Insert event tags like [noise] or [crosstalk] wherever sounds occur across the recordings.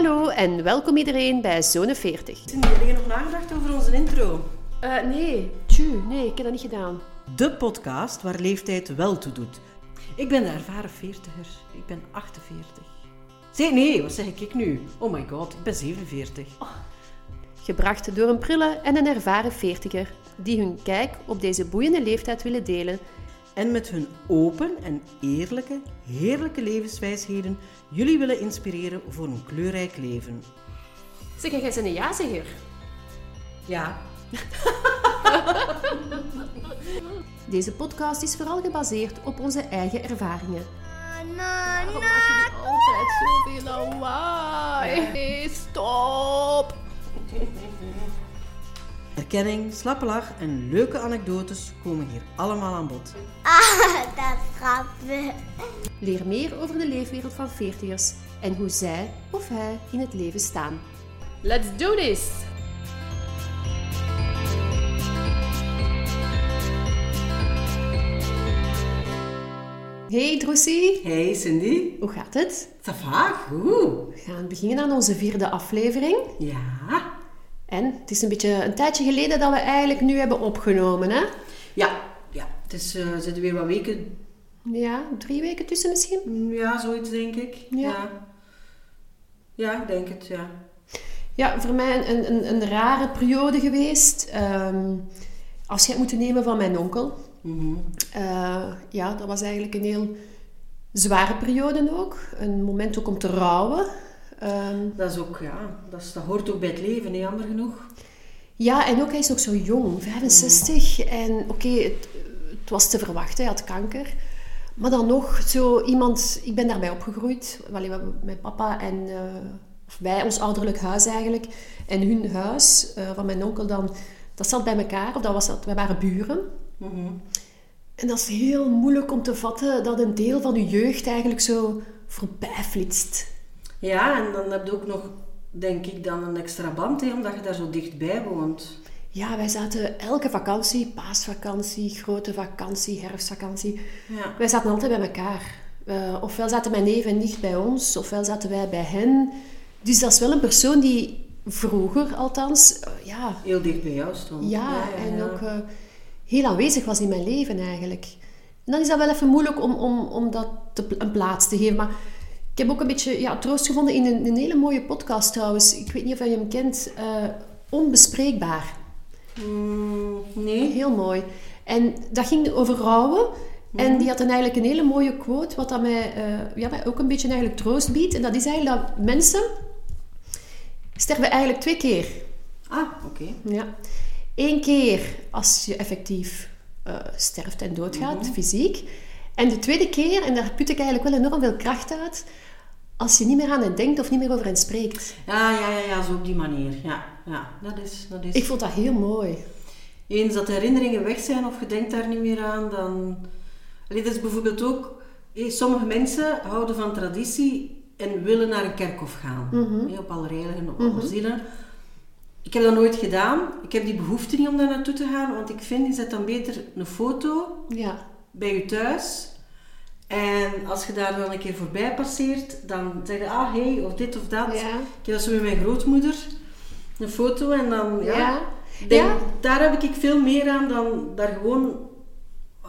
Hallo en welkom iedereen bij Zone 40. Hebben jullie nog nagedacht over onze intro? Uh, nee, tju, nee, ik heb dat niet gedaan. De podcast waar leeftijd wel toe doet. Ik ben de ervaren veertiger. Ik ben 48. Zeg, nee, wat zeg ik nu? Oh my god, ik ben 47. Gebracht door een prille en een ervaren veertiger die hun kijk op deze boeiende leeftijd willen delen en met hun open en eerlijke, heerlijke levenswijsheden jullie willen inspireren voor een kleurrijk leven. Zeg, jij bent een ja-zegger? Ja. [laughs] Deze podcast is vooral gebaseerd op onze eigen ervaringen. Waarom maak je altijd zoveel lawaai? Stop! [laughs] Herkenning, slappe lach en leuke anekdotes komen hier allemaal aan bod. Ah, dat grappig. Leer meer over de leefwereld van veertigers en hoe zij of hij in het leven staan. Let's do this! Hey Droesie. Hey Cindy. Hoe gaat het? Ça va, goed. We gaan beginnen aan onze vierde aflevering. Ja. En het is een beetje een tijdje geleden dat we eigenlijk nu hebben opgenomen, hè? Ja, ja. Het is, uh, zitten weer wat weken... Ja, drie weken tussen misschien? Ja, zoiets denk ik. Ja. Ja, ik denk het, ja. Ja, voor mij een, een, een rare periode geweest. Um, afscheid moeten nemen van mijn onkel. Mm uh, ja, dat was eigenlijk een heel zware periode ook. Een moment ook om te rouwen. Um, dat is ook, ja, dat, is, dat hoort ook bij het leven, niet jammer genoeg. Ja, en ook hij is nog zo jong, 65. Mm. En oké, okay, het, het, was te verwachten, hij had kanker. Maar dan nog, zo iemand, ik ben daarbij opgegroeid. Mijn papa en uh, of wij, ons ouderlijk huis eigenlijk. En hun huis uh, van mijn onkel dan, dat zat bij elkaar. Of dat was dat, wij waren buren. Mm -hmm. En dat is heel moeilijk om te vatten dat een deel van je jeugd eigenlijk zo voorbij flitst. Ja, en dan heb je ook nog, denk ik, dan een extra band, hè, omdat je daar zo dichtbij woont. Ja, wij zaten elke vakantie, paasvakantie, grote vakantie, herfstvakantie, ja. wij zaten altijd bij elkaar. Uh, ofwel zaten mijn neef en nicht bij ons, ofwel zaten wij bij hen. Dus dat is wel een persoon die vroeger althans, uh, ja... Heel dicht bij jou stond. Ja, ja, ja en ook uh, heel aanwezig was in mijn leven eigenlijk. En dan is dat wel even moeilijk om, om, om dat te, een plaats te geven, maar... Ik heb ook een beetje ja, troost gevonden in een, een hele mooie podcast trouwens. Ik weet niet of je hem kent. Uh, Onbespreekbaar. Mm, nee. Heel mooi. En dat ging over rouwen. En die had dan eigenlijk een hele mooie quote, wat dat mij, uh, ja, mij ook een beetje eigenlijk troost biedt. En dat is eigenlijk dat mensen sterven eigenlijk twee keer. Ah, oké. Okay. Ja. Eén keer als je effectief uh, sterft en doodgaat, mm -hmm. fysiek. En de tweede keer, en daar put ik eigenlijk wel enorm veel kracht uit, als je niet meer aan hen denkt of niet meer over hen spreekt. Ja, ja, ja, ja zo op die manier. Ja, ja dat, is, dat is... Ik vond dat heel mooi. Eens dat herinneringen weg zijn of je denkt daar niet meer aan, dan... Allee, dat is bijvoorbeeld ook... Sommige mensen houden van traditie en willen naar een kerkhof gaan. Mm -hmm. Op Allerheiligen, op mm -hmm. zielen. Ik heb dat nooit gedaan. Ik heb die behoefte niet om daar naartoe te gaan, want ik vind, je zet dan beter een foto ja. bij je thuis en als je daar dan een keer voorbij passeert, dan zeg je, ah, hey, of dit of dat. Ja. Ik heb dat zo met mijn grootmoeder, een foto, en dan, ja. ja. Denk, ja. Daar heb ik veel meer aan dan daar gewoon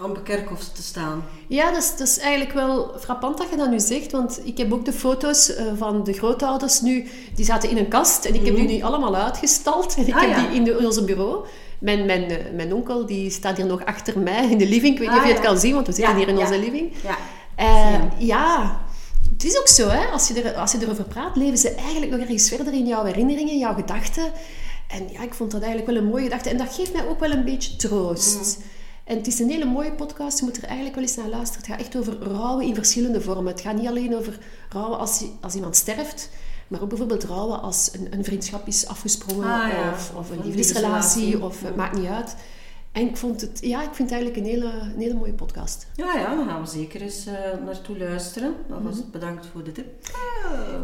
aan de kerkhof te staan. Ja, dat is, dat is eigenlijk wel frappant dat je dat nu zegt, want ik heb ook de foto's uh, van de grootouders nu, die zaten in een kast en ik heb Mhm. die nu allemaal uitgestald en [laughs] ik Ah, heb ja. die in, de, in ons bureau. Mijn, mijn, eh, mijn onkel die staat hier nog achter mij in de living. Ik weet niet Ah, of je het ja. kan zien, want we zitten hier in onze living. Ja. Eh, ja, het is ook zo, hè? Als, je er, als je erover praat, leven ze eigenlijk nog ergens verder in jouw herinneringen, jouw gedachten. En ja, ik vond dat eigenlijk wel een mooie gedachte. En dat geeft mij ook wel een beetje troost. En het is een hele mooie podcast. Je moet er eigenlijk wel eens naar luisteren. Het gaat echt over rouwen in verschillende vormen. Het gaat niet alleen over rouwen als, als iemand sterft, maar ook bijvoorbeeld rouwen als een, een vriendschap is afgesprongen Ah, ja. of, of een liefdesrelatie. Of het maakt niet uit. En ik, vond het, ja, ik vind het eigenlijk een hele, een hele mooie podcast. Ja, ja, dan gaan we zeker eens uh, naartoe luisteren. Alvast bedankt voor de tip.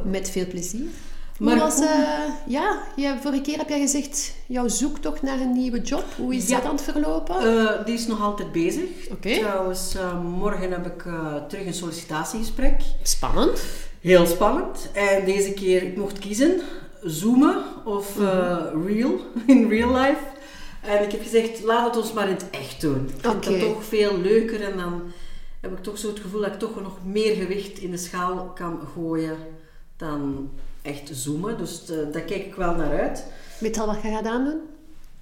Met veel plezier. Maar was, uh, ja, je, vorige keer heb jij gezegd, jouw zoektocht naar een nieuwe job. Hoe is Ja. dat aan het verlopen? Uh, die is nog altijd bezig. Oké. Trouwens, uh, morgen heb ik terug een sollicitatiegesprek. Spannend. Heel spannend. En deze keer, ik mocht kiezen, zoomen of uh, real, [laughs] in real life. En ik heb gezegd, laat het ons maar in het echt doen. Ik vind Oké. dat toch veel leuker en dan heb ik toch zo het gevoel dat ik toch nog meer gewicht in de schaal kan gooien dan echt zoomen. Dus eh, daar kijk ik wel naar uit. Weet je al wat je gaat aandoen?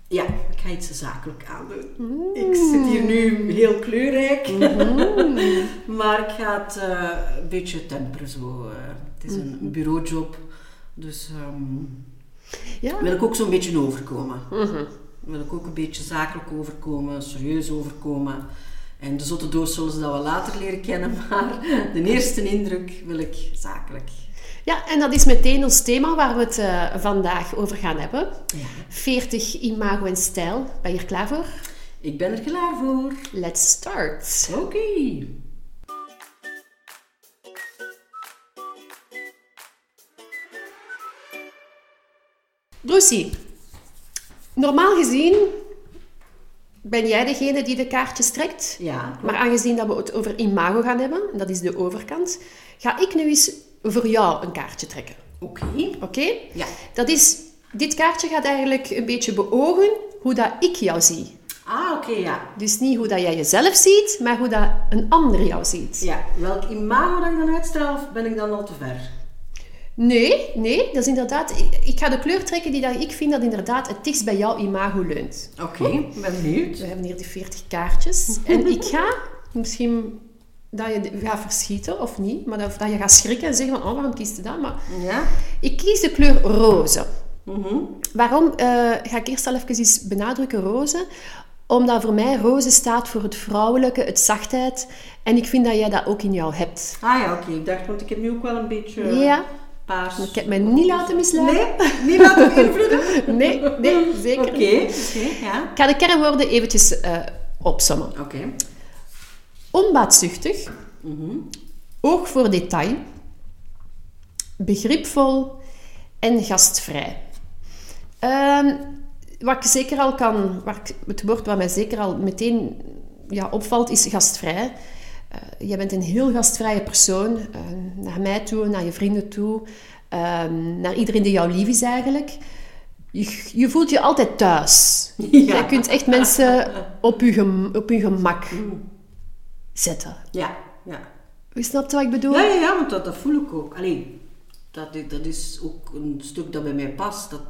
Ja, ik ga iets zakelijk aandoen. Ik zit hier nu heel kleurrijk, [laughs] maar ik ga het eh, een beetje temperen. Zo. eh. het is een bureaujob, dus ehm, Ja. wil ik ook zo'n beetje overkomen. Wil ik ook een beetje zakelijk overkomen, serieus overkomen. En de zotte doos zullen ze dat wel later leren kennen, [laughs] maar de eerste indruk wil ik zakelijk. Ja, en dat is meteen ons thema waar we het eh, vandaag over gaan hebben. Ja. 40 imago en stijl. Ben je er klaar voor? Ik ben er klaar voor. Let's start. Oké. Lucy, normaal gezien ben jij degene die de kaartjes trekt. Ja, Maar aangezien dat we het over imago gaan hebben, en dat is de overkant, ga ik nu eens voor jou een kaartje trekken. oké. Oké? Ja. Dat is, dit kaartje gaat eigenlijk een beetje beogen hoe dat ik jou zie. Ah, oké, ja. Dus niet hoe dat jij jezelf ziet, maar hoe dat een ander jou ziet. Ja, welk imago dat ik dan uitstraal, of ben ik dan al te ver? Nee, nee, dat is inderdaad... Ik, ik ga de kleur trekken die dat ik vind dat inderdaad het dichtst bij jouw imago leunt. Oké, ben benieuwd. We hebben hier die 40 kaartjes. En ik ga misschien dat je gaat verschieten of niet, maar dat, dat je gaat schrikken en zeggen van, oh, waarom kiest je dat? Maar Ja? ik kies de kleur roze. Mhm. Waarom eh, ga ik eerst al even benadrukken roze? Omdat voor mij roze staat voor het vrouwelijke, het zachtheid. En ik vind dat jij dat ook in jou hebt. Ah ja, oké. Ik dacht, want ik heb nu ook wel een beetje eh, Ja, paars. ik heb mij niet laten misleiden. Nee, niet laten beïnvloeden? [laughs] Nee, nee, zeker Oké, niet. oké, ja. Ik ga de kernwoorden eventjes eh opsommen. Oké. Onbaatzuchtig, oog voor detail, begripvol en gastvrij. Ehm, wat ik zeker al kan, ik, het woord wat mij zeker al meteen ja, opvalt, is gastvrij. Eh, jij bent een heel gastvrije persoon, eh, naar mij toe, naar je vrienden toe, ehm, naar iedereen die jou lief is eigenlijk. Je, je voelt je altijd thuis. [laughs] Ja. Jij kunt echt mensen op je, gem- op je gemak zetten. Ja, ja. Je snapt wat ik bedoel? Ja, ja, ja, want dat, dat voel ik ook. Allee, dat, is- dat is ook een stuk dat bij mij past. Dat...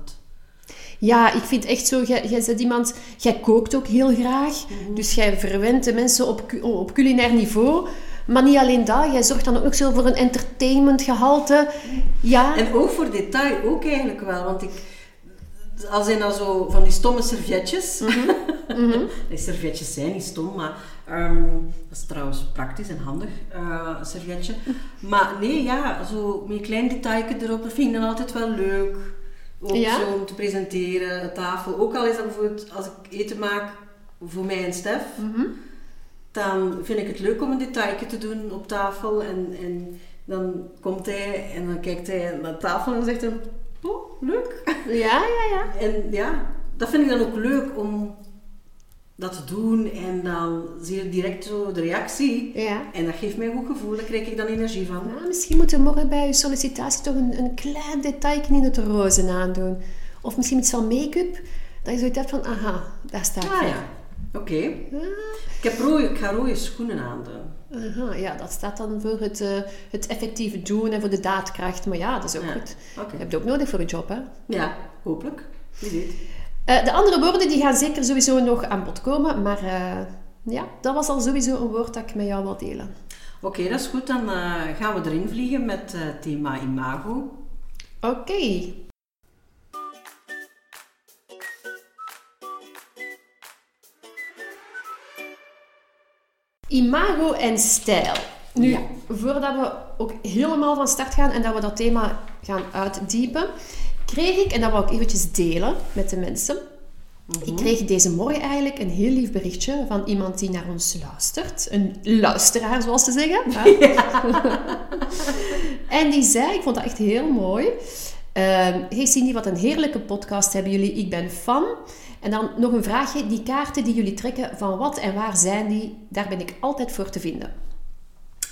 Ja, ik vind echt zo, jij, jij bent iemand, jij kookt ook heel graag. Dus jij verwent de mensen op, op culinair niveau. Maar niet alleen dat, jij zorgt dan ook nog zo voor een entertainmentgehalte. Ja, En ook voor detail ook eigenlijk wel, want ik... Als zijn dan zo van die stomme servetjes. Die [laughs] servetjes zijn niet stom, maar ehm, dat is trouwens praktisch en handig, eh, een servetje. [laughs] Maar nee, ja, zo met een klein detailje erop, dat vind ik dan altijd wel leuk. Ook Ja? zo om te presenteren, een tafel. Ook al is dat bijvoorbeeld als ik eten maak voor mij en Stef, dan vind ik het leuk om een detailje te doen op tafel. En, en dan komt hij en dan kijkt hij naar de tafel en dan zegt hij, oh, leuk. ja, ja, ja. En ja, dat vind ik dan ook leuk om dat te doen. En dan zie je direct zo de reactie. ja. En dat geeft mij een goed gevoel, daar krijg ik dan energie van. Nou, misschien moeten we morgen bij je sollicitatie toch een, een klein detailje in het roze aandoen. Of misschien iets van make-up. Dat je zoiets hebt van, aha, daar sta ik Ah ja, oké. Ik, heb rode, ik ga rode schoenen aandoen. Aha, ja, dat staat dan voor het, eh, het effectieve doen en voor de daadkracht. Maar ja, dat is ook Ja, goed. Je hebt het ook nodig voor je job, hè? Ja, hopelijk. Wie weet. Eh, de andere woorden die gaan zeker sowieso nog aan bod komen. Maar eh, ja, dat was al sowieso een woord dat ik met jou wil delen. Oké, dat is goed. Dan eh, gaan we erin vliegen met eh, thema imago. Oké. Imago en stijl. Nu, Ja. voordat we ook helemaal van start gaan en dat we dat thema gaan uitdiepen, kreeg ik, en dat wil ik eventjes delen met de mensen, ik kreeg deze morgen eigenlijk een heel lief berichtje van iemand die naar ons luistert. Een luisteraar, zoals ze zeggen. [laughs] en die zei, ik vond dat echt heel mooi. Ehm hey Cindy, wat een heerlijke podcast hebben jullie. Ik ben fan. En dan nog een vraagje. Die kaarten die jullie trekken, van wat en waar zijn die? Daar ben ik altijd voor te vinden.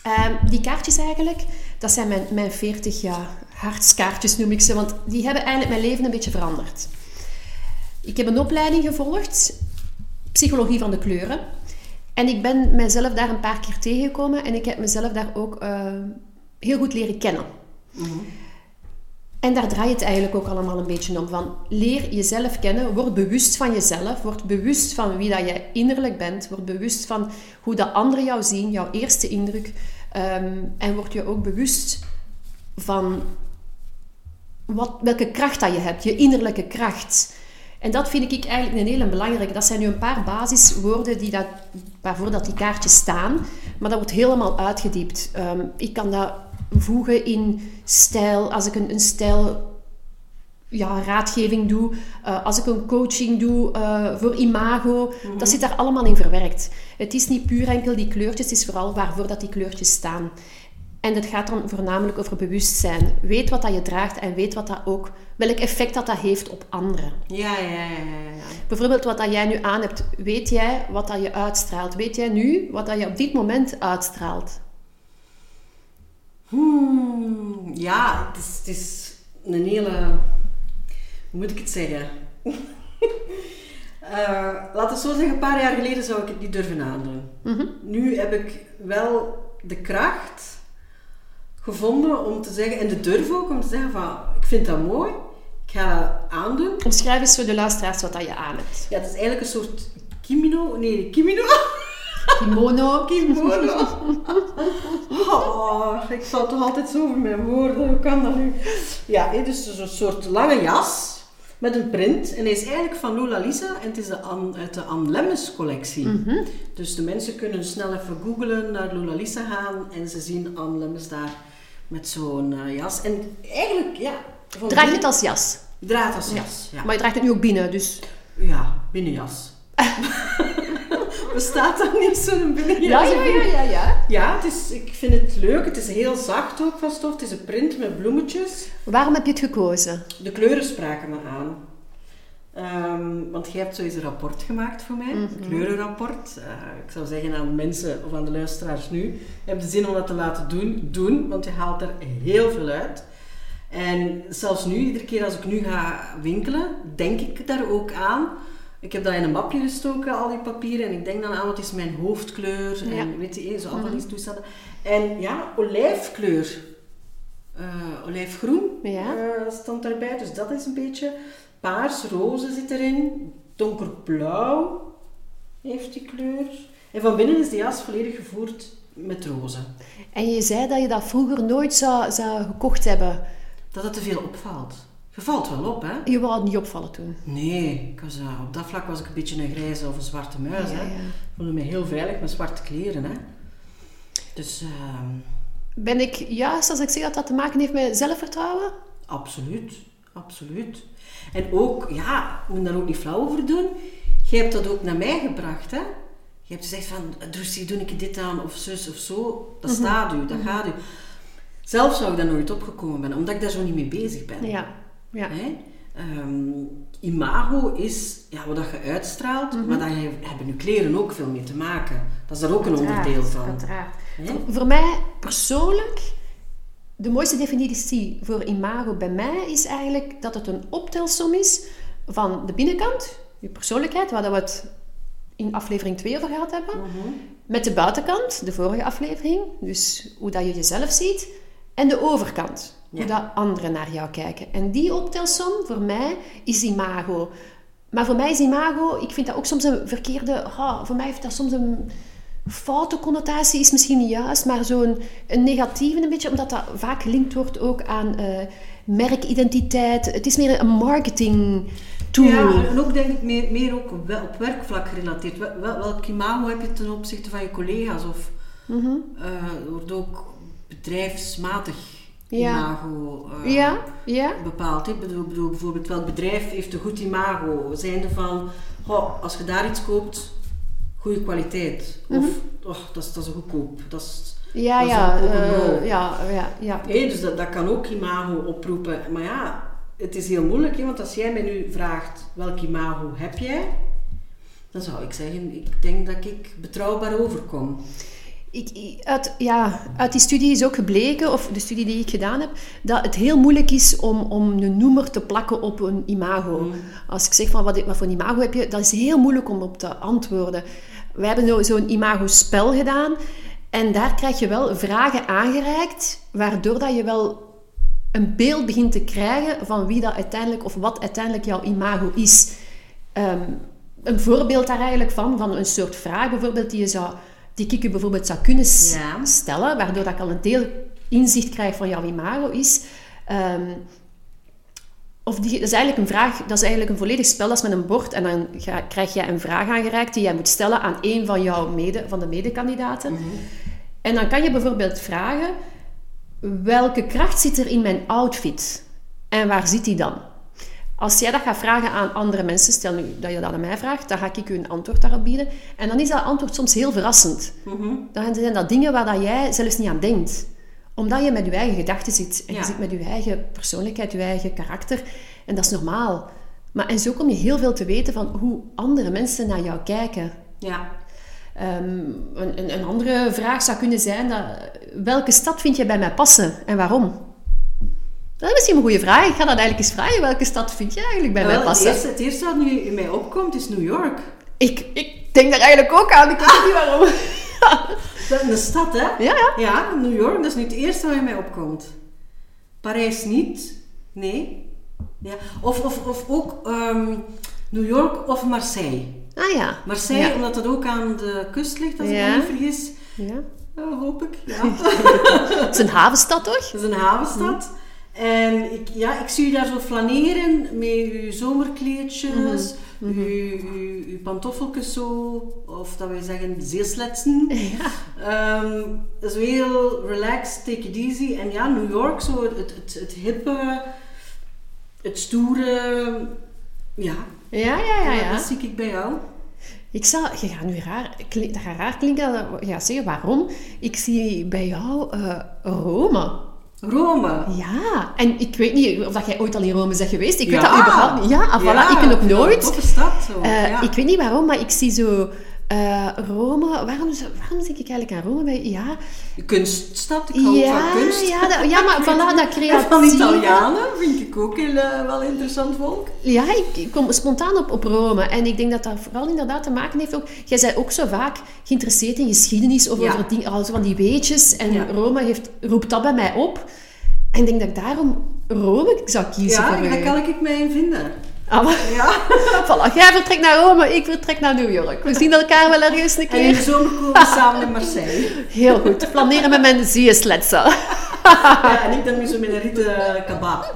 Ehm, die kaartjes eigenlijk, Dat zijn mijn, mijn 40 jaar hartskaartjes noem ik ze, want die hebben eigenlijk mijn leven een beetje veranderd. Ik heb een opleiding gevolgd, psychologie van de kleuren. En ik ben mezelf daar een paar keer tegengekomen en ik heb mezelf daar ook eh, heel goed leren kennen. En daar draait het eigenlijk ook allemaal een beetje om. Van leer jezelf kennen, word bewust van jezelf, word bewust van wie dat jij innerlijk bent, word bewust van hoe dat anderen jou zien, jouw eerste indruk. Ehm, en word je ook bewust van wat, welke kracht dat je hebt, je innerlijke kracht. En dat vind ik eigenlijk een hele belangrijke. Dat zijn nu een paar basiswoorden die dat, waarvoor dat die kaartjes staan, maar dat wordt helemaal uitgediept. Ehm, ik kan dat voegen in stijl, als ik een, een stijl ja, raadgeving doe, uh, als ik een coaching doe uh, voor imago, mm -hmm. dat zit daar allemaal in verwerkt. Het is niet puur enkel die kleurtjes, het is vooral waarvoor dat die kleurtjes staan. En het gaat dan voornamelijk over bewustzijn. Weet wat dat je draagt en weet wat dat ook, welk effect dat, dat heeft op anderen. Ja, ja, ja, ja. Bijvoorbeeld wat dat jij nu aan hebt. Weet jij wat dat je uitstraalt? Weet jij nu wat dat je op dit moment uitstraalt? Hmm, ja, het is, het is een hele... Hoe moet ik het zeggen? Uh, laten we zo zeggen, een paar jaar geleden zou ik het niet durven aandoen. Mm -hmm. Nu heb ik wel de kracht gevonden om te zeggen, en de durf ook om te zeggen van, ik vind dat mooi, ik ga dat aandoen. Omschrijf eens voor de luisteraars wat dat je aan hebt. Ja, het is eigenlijk een soort kimono, nee, kimono. Kimono. Kimono. Oh, ik val toch altijd zo over mijn woorden. Hoe kan dat nu? Ja, het is een soort lange jas met een print. En hij is eigenlijk van Lola Lisa en het is de uit de Anne Lemmens collectie. Mm -hmm. Dus de mensen kunnen snel even googlen, naar Lola Lisa gaan en ze zien Anne daar met zo'n uh, jas. En eigenlijk, ja... Draag je het als jas? Draag het als jas, ja. Maar je draagt het nu ook binnen, dus... Ja, binnenjas. [laughs] Bestaat dat niet zo'n binnenjas? Ja, ja, ja, ja, ja. Ja, het is, ik vind het leuk. Het is heel zacht ook van stof. Het is een print met bloemetjes. Waarom heb je het gekozen? De kleuren spraken me aan. Um, want jij hebt sowieso een rapport gemaakt voor mij, een kleurenrapport. Uh, ik zou zeggen aan de mensen of aan de luisteraars nu, je hebt de zin om dat te laten doen, doen, want je haalt er heel veel uit. En zelfs nu, iedere keer als ik nu ga winkelen, denk ik daar ook aan. Ik heb dat in een mapje gestoken, al die papieren, en ik denk dan aan wat is mijn hoofdkleur, en ja. weet je, zo allemaal mm -hmm. toestanden. En ja, olijfkleur, uh, olijfgroen ja. uh, stond daarbij, dus dat is een beetje... Paars, roze zit erin. Donkerblauw heeft die kleur. En van binnen is de jas volledig gevoerd met roze. En je zei dat je dat vroeger nooit zou, zou gekocht hebben. Dat het te veel opvalt. Je valt wel op, hè? Je wou het niet opvallen toen? Nee, ik was, uh, op dat vlak was ik een beetje een grijze of een zwarte muis. Ja, hè? Ja. Ik voelde me heel veilig met zwarte kleren. Hè? Dus... Uh... Ben ik juist als ik zeg dat dat te maken heeft met zelfvertrouwen? Absoluut, absoluut. En ook, ja, we moet daar ook niet flauw over doen. Je hebt dat ook naar mij gebracht, hè? Je hebt gezegd van, Drussie, doe ik dit aan, of zus, of zo. Dat mm -hmm. staat u, dat mm -hmm. gaat u. Zelf zou ik daar nooit opgekomen ben, omdat ik daar zo niet mee bezig ben. Ja. Ja. Hè? Um, imago is ja, wat je uitstraalt, mm -hmm. maar daar hebben je kleren ook veel mee te maken. Dat is daar ook een onderdeel van. Uiteraard. Voor, voor mij persoonlijk de mooiste definitie voor imago bij mij is eigenlijk dat het een optelsom is van de binnenkant, je persoonlijkheid, waar we het in aflevering 2 over gehad hebben, mm -hmm. met de buitenkant, de vorige aflevering, dus hoe dat je jezelf ziet, en de overkant, ja. hoe dat anderen naar jou kijken. En die optelsom voor mij is imago. Maar voor mij is imago, ik vind dat ook soms een verkeerde, oh, voor mij heeft dat soms een foute connotatie is misschien niet juist, maar zo'n een negatieve een beetje, omdat dat vaak gelinkt wordt ook aan uh, merkidentiteit. Het is meer een marketing tool. Ja, en ook denk ik meer, meer ook op werkvlak gerelateerd. Wel, welk imago heb je ten opzichte van je collega's? Of mm -hmm. uh, wordt ook bedrijfsmatig. Imago uh, ja, ja. bepaald. Ik bedoel, bedoel, bijvoorbeeld welk bedrijf heeft een goed imago? Zijnde van, oh, als je daar iets koopt goede kwaliteit. Of, mm -hmm. oh, dat, is, dat is goedkoop. Dat is, ja, dat ja, is uh, ja, ja, ja. Hey, dus dat, dat kan ook imago oproepen. Maar ja, het is heel moeilijk, hè, want als jij mij nu vraagt welk imago heb jij, dan zou ik zeggen, ik denk dat ik betrouwbaar overkom. Ik, uit, ja, uit die studie is ook gebleken, of de studie die ik gedaan heb, dat het heel moeilijk is om, om een noemer te plakken op een imago. Als ik zeg van wat, wat voor een imago heb je, dat is heel moeilijk om op te antwoorden. Wij hebben zo- zo'n imago-spel gedaan en daar krijg je wel vragen aangereikt, waardoor dat je wel een beeld begint te krijgen van wie dat uiteindelijk, of wat uiteindelijk jouw imago is. Ehm, een voorbeeld daar eigenlijk van, van een soort vraag bijvoorbeeld die, je zou, die ik u bijvoorbeeld zou kunnen Ja. stellen, waardoor dat ik al een deel inzicht krijg van jouw imago is. Ehm, of die, dat is eigenlijk een vraag, dat is eigenlijk een volledig spel, dat is met een bord en dan ga, krijg jij een vraag aangereikt die jij moet stellen aan een van, jouw mede, van de medekandidaten. En dan kan je bijvoorbeeld vragen, welke kracht zit er in mijn outfit? En waar zit die dan? Als jij dat gaat vragen aan andere mensen, stel nu dat je dat aan mij vraagt, dan ga ik u een antwoord daarop bieden. En dan is dat antwoord soms heel verrassend. Dan zijn dat dingen waar dat jij zelfs niet aan denkt. Omdat je met je eigen gedachten zit. En Ja. je zit met je eigen persoonlijkheid, je eigen karakter. En dat is normaal. Maar, en zo kom je heel veel te weten van hoe andere mensen naar jou kijken. Ja. Ehm, een, een, een andere vraag zou kunnen zijn: dat, welke stad vind je bij mij passen en waarom? Dat is misschien een goede vraag. Ik ga dat eigenlijk eens vragen. Welke stad vind je eigenlijk bij Wel, mij het, passen? eerste, het eerste wat nu in mij opkomt is New York. Ik, ik denk daar eigenlijk ook aan. Ik weet niet waarom. [laughs] Dat is een stad, hè? ja, ja. Ja, New York, dat is niet het eerste wat in mij opkomt. Parijs niet. Nee. Ja. Of, of, of ook ehm, New York of Marseille. Ah ja. Marseille, Ja. omdat dat ook aan de kust ligt, als ik Ja. me niet vergis. ja. Ja, hoop ik. Ja. [laughs] Het is een havenstad, toch? Dat is een havenstad. En ik, ja, ik zie u daar zo flaneren met uw zomerkleedjes, uw, uw, uw pantoffeltjes zo, of dat wij zeggen zeesletsen. [laughs] Ja. Ehm, zo heel relaxed, take it easy. En ja, New York, zo het, het, het hippe, het stoere, ja, Ja, ja, ja. ja. dat zie ik bij jou. Ik zal, je gaat nu raar, dat gaat raar klinken, dat- je gaat zeggen waarom. Ik zie bij jou eh, Rome. Rome. Ja, en ik weet niet of dat jij ooit al in Rome bent geweest. Ik weet dat überhaupt niet. Ja, ah, voilà, Ja, ik ben ook Een nooit. toffe stad. Zo. Eh, ja. Ik weet niet waarom, maar ik zie zo eh, Rome. Waarom, waarom denk ik eigenlijk aan Rome? Bij, ja, kunststad, ik hou ja, van kunst. ja, dat- ja, maar [laughs] voilà, dat creatieve. van Italianen vind ik ook heel, eh, wel interessant volk. Ja, ik, ik kom spontaan op, op Rome. En ik denk dat dat vooral inderdaad te maken heeft ook... Jij bent ook zo vaak geïnteresseerd in geschiedenis of Ja. over dingen, al zo van die weetjes. En Ja. Rome heeft, roept dat bij mij op. En ik denk dat ik daarom Rome zou kiezen Ja, daar kan ik mij in vinden. Ah, Ja. [laughs] voilà, jij vertrekt naar Rome, ik vertrek naar New York. We zien elkaar wel ergens een En in keer. de zomer komen we [laughs] samen in Marseille. Heel goed. Planeren met mijn zeesletsen. [laughs] Ja, en ik dan nu zo met een rieten kebab.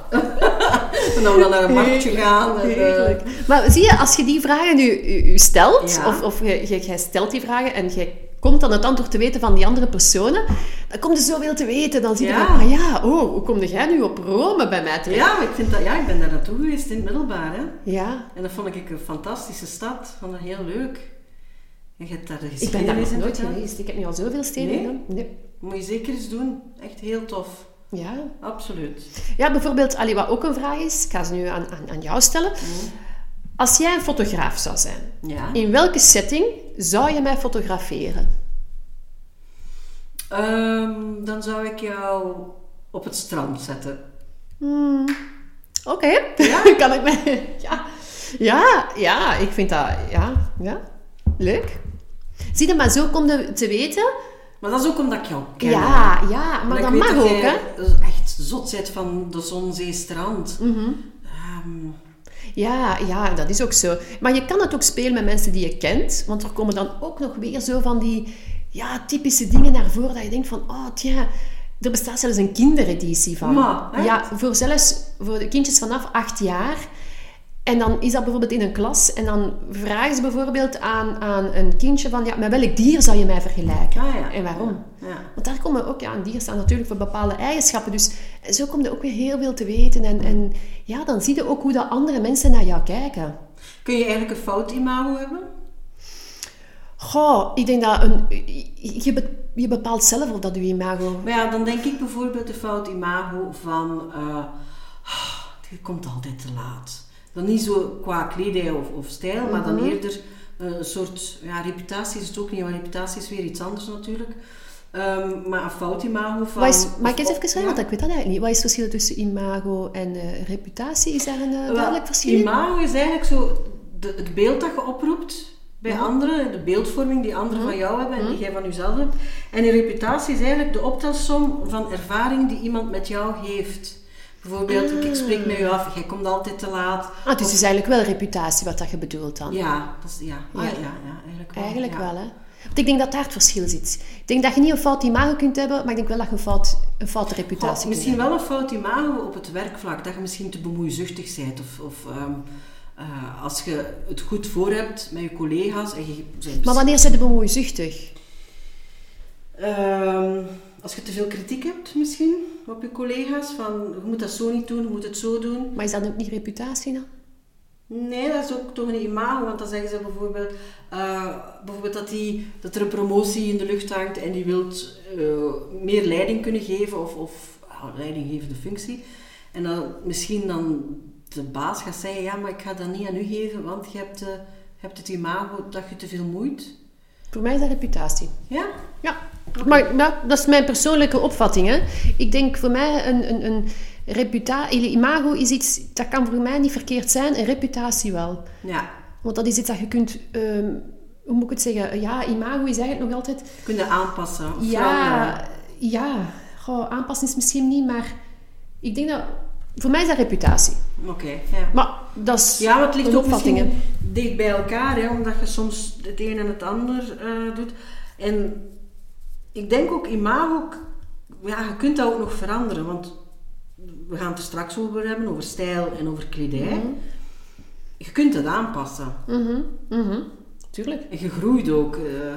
en dan we dan naar een marktje gaan. En, eh, Heerlijk. Maar zie je, als je die vragen nu u, u stelt, Ja. of, of jij stelt die vragen en je komt dan het antwoord te weten van die andere personen, dan komt er zoveel te weten. Dan zie je Ja. van, ah ja, oh, hoe kom jij nu op Rome bij mij terecht? ja, maar ik, vind dat, ja, ik ben daar naartoe geweest in het middelbaar. Hè. Ja, En dat vond ik een fantastische stad. Vond dat heel leuk. En je hebt daar ik ben daar nog nooit geweest. Ik heb nu al zoveel steden Nee? gedaan. Nee. Moet je zeker eens doen. Echt heel tof. Ja. Absoluut. ja, bijvoorbeeld, allee, wat ook een vraag is, ik ga ze nu aan, aan, aan jou stellen. Als jij een fotograaf zou zijn, Ja. in welke setting zou je mij fotograferen? Ehm, dan zou ik jou op het strand zetten. Oké, [laughs] kan ik me... Ja. ja, ja, ik vind dat... Ja, ja, leuk. Zie je, maar zo je te weten... Maar dat is ook omdat ik jou ken. Ja, ja, maar dat mag dat ook, hè. echt zot van de zon, zee, strand. Ehm, Ja, ja, dat is ook zo. Maar je kan het ook spelen met mensen die je kent. Want er komen dan ook nog weer zo van die ja, typische dingen naar voren. Dat je denkt van, oh tja, er bestaat zelfs een kindereditie van. Maar, ja, voor zelfs voor de kindjes vanaf acht jaar. En dan is dat bijvoorbeeld in een klas. En dan vragen ze bijvoorbeeld aan, aan een kindje van, ja, met welk dier zou je mij vergelijken? Ah, ja. En waarom? ja. Want daar komen ook, ja, een dier staat natuurlijk voor bepaalde eigenschappen. Dus zo kom je ook weer heel veel te weten. En, en ja, dan zie je ook hoe dat andere mensen naar jou kijken. Kun je eigenlijk een fout imago hebben? Goh, ik denk dat een, je, be- je bepaalt zelf of dat je imago... Maar ja, dan denk ik bijvoorbeeld de fout imago van... eh "Ah, die komt altijd te laat. Dan niet zo qua kledij of, of stijl, maar dan eerder eh, een soort... Ja, reputatie is het ook niet, want reputatie is weer iets anders natuurlijk. Ehm, maar een fout imago van... Wat is, mag ik eens even zeggen, ja. want ik weet dat eigenlijk niet. Wat is het verschil tussen imago en eh, reputatie? Is daar een eh, duidelijk verschil in? Imago is eigenlijk zo de, het beeld dat je oproept bij Mhm. anderen, de beeldvorming die anderen van jou hebben en die jij van jezelf hebt. En een reputatie is eigenlijk de optelsom van ervaring die iemand met jou heeft. Bijvoorbeeld, ik- ik spreek met je af, jij komt altijd te laat. Ah, dus het is eigenlijk wel reputatie wat dat je bedoelt dan. Ja, dat is, ja. Ah, Ja. ja. ja, eigenlijk wel. Eigenlijk wel, hè. Want ik denk dat daar het verschil zit. Ik denk dat je niet een fout imago kunt hebben, maar ik denk wel dat je een, fout, een foute reputatie kunt misschien hebben. wel een fout imago op het werkvlak, dat je misschien te bemoeizuchtig bent. Of, of ehm, eh, als je het goed voor hebt met je collega's en je Maar wanneer zijn de bemoeizuchtig? Ehm, als je te veel kritiek hebt misschien op je collega's, van je moet dat zo niet doen, je moet het zo doen. Maar is dat ook niet reputatie dan? Nee, dat is ook toch een imago, want dan zeggen ze bijvoorbeeld, eh, bijvoorbeeld dat, die, dat er een promotie in de lucht hangt en die wilt eh, meer leiding kunnen geven of, of leidinggevende functie. En dan misschien dan de baas gaat zeggen, ja, maar ik ga dat niet aan u geven, want je hebt, eh, je hebt het imago dat je te veel moeit. Voor mij is dat reputatie. Ja? Ja, maar dat is mijn persoonlijke opvatting. Hè. Ik denk voor mij een, een, een reputatie, imago is iets, dat kan voor mij niet verkeerd zijn, een reputatie wel. Ja. Want dat is iets dat je kunt, ehm, hoe moet ik het zeggen, ja, imago is eigenlijk nog altijd, Kun je aanpassen. of ja, veranderen. ja, goh, aanpassen is misschien niet, maar ik denk dat, voor mij is dat reputatie. Oké, ja. Maar dat is Ja, maar het ligt ook misschien dicht bij elkaar, hè, omdat je soms het een en het ander eh, doet. En ik denk ook, imago, ja, je kunt dat ook nog veranderen, want we gaan het er straks over hebben, over stijl en over kledij. Je kunt het aanpassen. Mhm, mhm, tuurlijk. En je groeit ook. eh,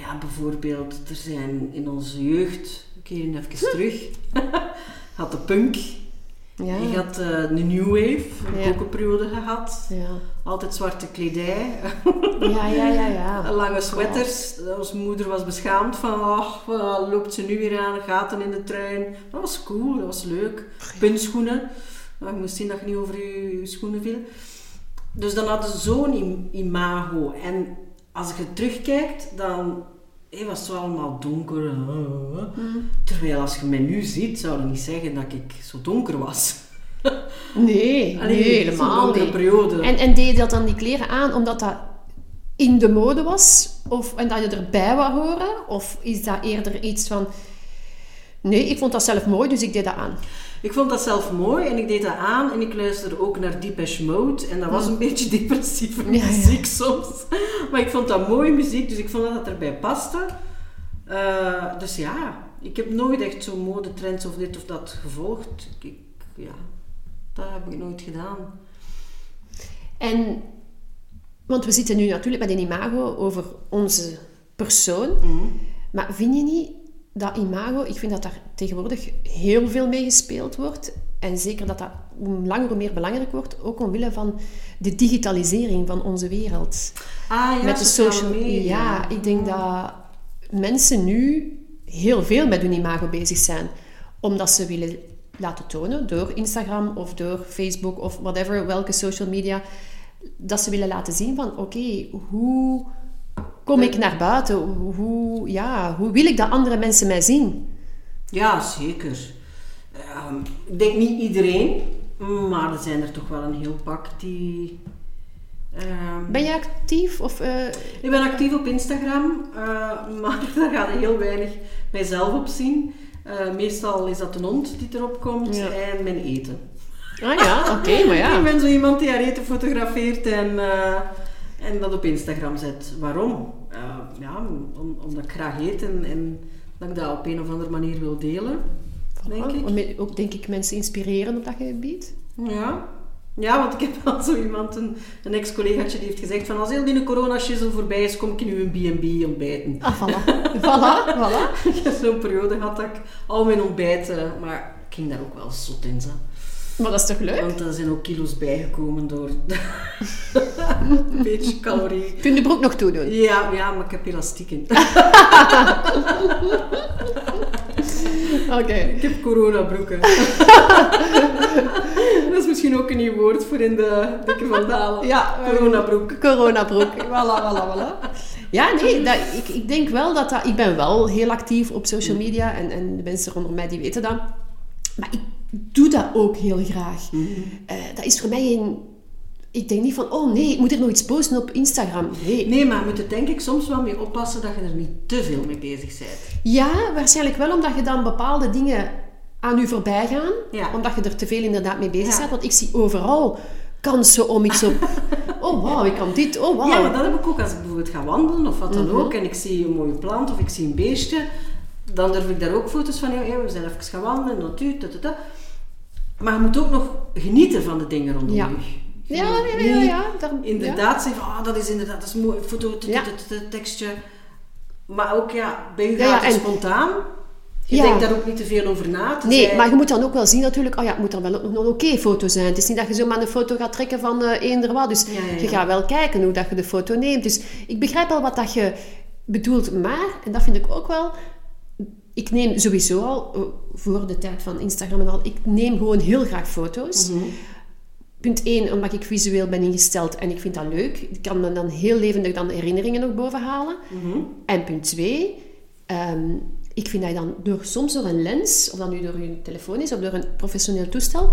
ja, bijvoorbeeld, er zijn in onze jeugd, een keer even terug, [laughs] had de punk. Ja, Je had eh, de new wave, Ja. ook een periode gehad. ja, Altijd zwarte kledij, ja, ja, ja. ja. [laughs] lange sweaters. Onze moeder was beschaamd van, ach, wat loopt ze nu weer aan, gaten in de trui. Dat was cool, dat was leuk. Puntschoenen. Je moest zien dat je niet over je, je schoenen viel. Dus dan hadden ze zo'n im- imago. En als je terugkijkt, dan hé, was wel allemaal donker. eh, Terwijl als je mij nu ziet, zou je niet zeggen dat ik zo donker was. [laughs] Nee, Allee, nee, helemaal niet. periode. En, en deed je dat dan die kleren aan omdat dat in de mode was? Of, en dat je erbij wou horen? Of is dat eerder iets van... Nee, ik vond dat zelf mooi, dus ik deed dat aan. Ik vond dat zelf mooi en ik deed dat aan en ik luisterde ook naar Depeche Mode. En dat was een beetje [laughs] depressieve Ja, ja. muziek soms. Maar ik vond dat mooie muziek, dus ik vond dat het erbij paste. Eh, dus ja, ik heb nooit echt zo'n modetrends of dit of dat gevolgd. Ik, ik- ja, dat heb ik nooit gedaan. En... Want we zitten nu natuurlijk met een imago over onze persoon. Mhm. Maar vind je niet dat imago... Ik vind dat daar tegenwoordig heel veel mee gespeeld wordt. En zeker dat dat hoe langer hoe meer belangrijk wordt. Ook omwille van de digitalisering van onze wereld. Ah ja, met de social media. Ja, ik denk dat mensen nu heel veel met hun imago bezig zijn. Omdat ze willen laten tonen door Instagram of door Facebook of whatever, welke social media, dat ze willen laten zien van oké, hoe kom ik naar buiten? Hoe, ja, hoe wil ik dat andere mensen mij zien? Ja, zeker. Ehm, ik denk niet iedereen, maar er zijn er toch wel een heel pak die... ehm, Ben je actief? Of, eh, Ik ben actief op Instagram, eh, maar [laughs] daar ga je heel weinig mijzelf op zien. Eh, meestal is dat een hond die erop komt Ja. en mijn eten. Ah ja, oké, maar ja. [laughs] Ik ben zo iemand die haar eten fotografeert en, eh, en dat op Instagram zet. Waarom? Ja, om- omdat ik graag eet en, en dat ik dat op een of andere manier wil delen, denk ik. Om ook denk ik mensen inspireren op dat gebied. Ja. Ja, want ik heb [laughs] wel zo iemand, een, een ex-collegaatje, die heeft gezegd van als heel die corona-shizzle voorbij is, kom ik in uw B&B ontbijten. Ah, voilà. voilà, [laughs] zo'n periode dat ik al mijn ontbijt, eh, maar ik ging daar ook wel zot in. Zo. Maar dat is toch leuk? Want er zijn ook kilo's bijgekomen door [laughs] een beetje calorieën. Kun je de broek nog toedoen? Ja, ja, maar ik heb elastiek in. [laughs] Oké. Ik heb coronabroeken. [laughs] dat is misschien ook een nieuw woord voor in de dikke vandalen. Ja, eh, Coronabroek. Coronabroek. Voilà, voilà, voilà. Ja, nee, dat, ik, ik denk wel dat dat... Ik ben wel heel actief op social media en, en de mensen rondom mij die weten dat. Maar ik doe dat ook heel graag. Eh, dat is voor mij een... Ik denk niet van, oh nee, ik moet er nog iets posten op Instagram. Nee. Nee, maar je moet er denk ik soms wel mee oppassen dat je er niet te veel mee bezig bent. Ja, waarschijnlijk wel omdat je dan bepaalde dingen aan je voorbij gaan. Ja. Omdat je er te veel inderdaad mee bezig Ja. bent. Want ik zie overal kansen om iets op... [laughs] Oh, wauw, ik kan dit. Oh, wauw. Ja, maar dat heb ik ook als ik bijvoorbeeld ga wandelen of wat dan Mhm. ook en ik zie een mooie plant of ik zie een beestje, dan durf ik daar ook foto's van. Ja, we zijn even gaan wandelen, natuur, ta, ta. Maar je moet ook nog genieten van de dingen rondom Ja. je. Ja, ja, ja, ja. Inderdaad zeggen van, ah, dat is inderdaad, dat is mooi, foto, tekstje. Maar ook, ja, ben je Ja, spontaan? Je denkt daar ook niet te veel over na. te Nee, maar je moet dan ook wel zien natuurlijk, oh ja, het moet dan wel nog een oké foto zijn. Het is niet dat je zomaar een foto gaat trekken van eh eender wat. Dus je gaat wel kijken hoe dat je de foto neemt. Dus ik begrijp wel wat dat je bedoelt. Maar, en dat vind ik ook wel, ik neem sowieso al, eh, voor de tijd van Instagram en al, ik neem gewoon heel graag foto's. Mhm. Punt 1, omdat ik visueel ben ingesteld en ik vind dat leuk. Ik kan me dan heel levendig dan herinneringen nog boven halen. Mhm. En punt 2, ik vind dat je dan door, soms door een lens, of dat nu door je telefoon is of door een professioneel toestel,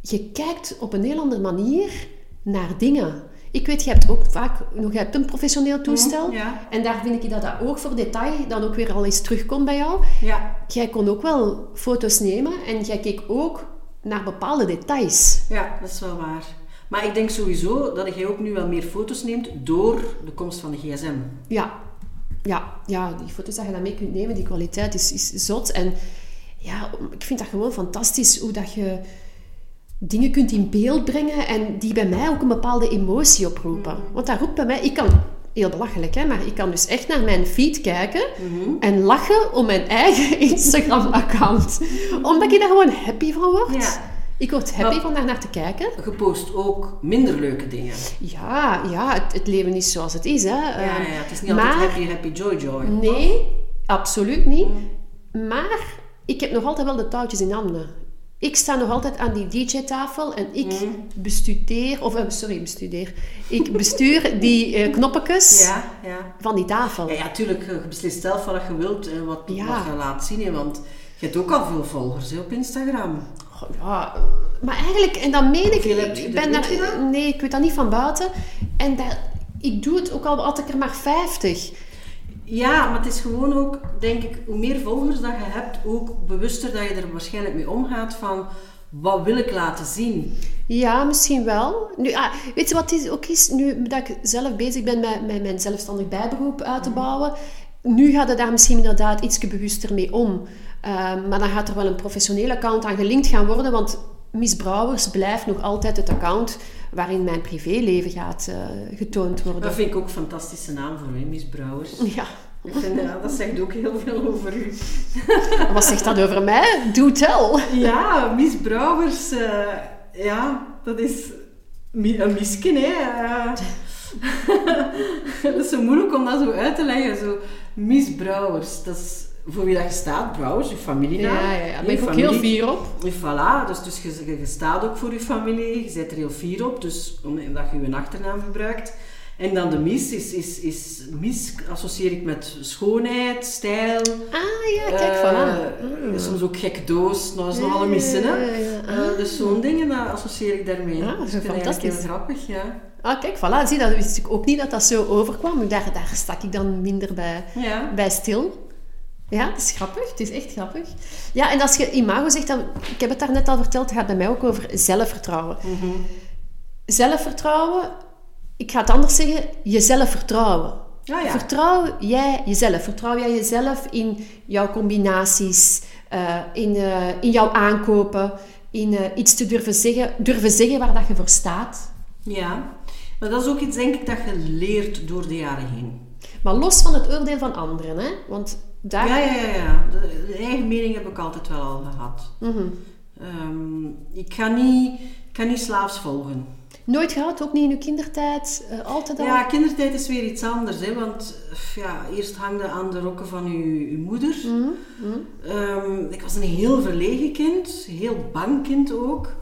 je kijkt op een heel andere manier naar dingen. Ik weet, je hebt ook vaak nog hebt een professioneel toestel. Mhm, ja. En daar vind ik dat dat oog voor detail dan ook weer al eens terugkomt bij jou. Ja, Jij kon ook wel foto's nemen en jij keek ook naar bepaalde details. ja, dat is wel waar. Maar ik denk sowieso dat jij ook nu wel meer foto's neemt door de komst van de gsm. Ja, ja, ja, die foto's dat je daarmee kunt nemen, die kwaliteit is, is zot. En ja, ik vind dat gewoon fantastisch hoe dat je dingen kunt in beeld brengen en die bij mij ook een bepaalde emotie oproepen. Want dat roept bij mij, ik kan, heel belachelijk hè, maar ik kan dus echt naar mijn feed kijken en lachen om mijn eigen [laughs] Instagram-account. Omdat ik daar gewoon happy van word. Ja. Ik word happy Maar- van daar naar te kijken. Je post ook minder leuke dingen. Ja, ja het, het leven is zoals het is. Hè. Ja, Ehm, ja, het is niet maar- altijd happy, happy, joy, joy. Nee, absoluut niet. Maar ik heb nog altijd wel de touwtjes in handen. Ik sta nog altijd aan die DJ-tafel en ik bestudeer, of eh, sorry, bestudeer. Ik bestuur die eh knoppetjes Ja, ja. van die tafel. Ja, ja, tuurlijk, je beslist zelf wat je wilt en wat, je laat zien. hè, Want je hebt ook al veel volgers hè, op Instagram. Ja, eh, maar eigenlijk, en dan meen ik, ik ben daar, nee, ik weet dat niet van buiten. En dat, ik doe het ook al, had ik er maar 50. Ja, maar het is gewoon ook, denk ik, hoe meer volgers dat je hebt, ook bewuster dat je er waarschijnlijk mee omgaat van wat wil ik laten zien. Ja, misschien wel. Nu, ah, weet je wat het is, ook is? Nu dat ik zelf bezig ben met, met mijn zelfstandig bijberoep uit te bouwen, nu gaat het daar misschien inderdaad iets bewuster mee om. Ehm, maar dan gaat er wel een professioneel account aan gelinkt gaan worden, want Miss Brouwers blijft nog altijd het account waarin mijn privéleven gaat eh, getoond worden. Dat vind ik ook een fantastische naam voor u, Miss Brouwers. Ja. Ik vind, ja, dat zegt ook heel veel over u. [laughs] Wat zegt dat over mij? Do tell. Ja, Miss Brouwers, eh, ja, dat is een misken, hè. eh. [laughs] dat is zo moeilijk om dat zo uit te leggen. Zo, Miss Brouwers, dat is voor wie dat je staat, Brouwers, je familienaam. Ja, ja, ja. Daar ben ik ook heel fier op. Voilà, dus, dus je, je- staat ook voor je familie, je bent er heel fier op, dus omdat je je achternaam gebruikt. En dan de mis is, is, is mis associeer ik met schoonheid, stijl. Ah ja, kijk, eh, voilà. Soms ook gekke doos, nou is nogal een missen, hè. Eh, dus zo'n dingen dat associeer ik daarmee. Ah, dat is het eigenlijk fantastisch. heel grappig, ja. Ah, kijk, voilà. Zie, dat wist ik ook niet dat dat zo overkwam. Daar, daar stak ik dan minder bij, Ja. bij stil. Ja, het is grappig. Het is echt grappig. Ja, en als je imago zegt, dan, ik heb het daar net al verteld, het gaat bij mij ook over zelfvertrouwen. Mhm. Zelfvertrouwen, ik ga het anders zeggen, jezelf vertrouwen. Ja, ja. Vertrouw jij jezelf? Vertrouw jij jezelf in jouw combinaties, eh, in, eh, in jouw aankopen, in eh, iets te durven zeggen, durven zeggen waar dat je voor staat? Ja. Maar dat is ook iets, denk ik, dat je leert door de jaren heen. Maar los van het oordeel van anderen, hè? Want daar... Ja, ja, ja. ja. De, de eigen mening heb ik altijd wel al gehad. Mhm. Ehm, ik, ga niet, ik ga niet slaafs volgen. Nooit gehad, ook niet in uw kindertijd, eh, altijd al? Ja, kindertijd is weer iets anders, hè, want ja, eerst hangde aan de rokken van uw, uw moeder. Mhm, Ehm, ik was een heel verlegen kind, heel bang kind ook.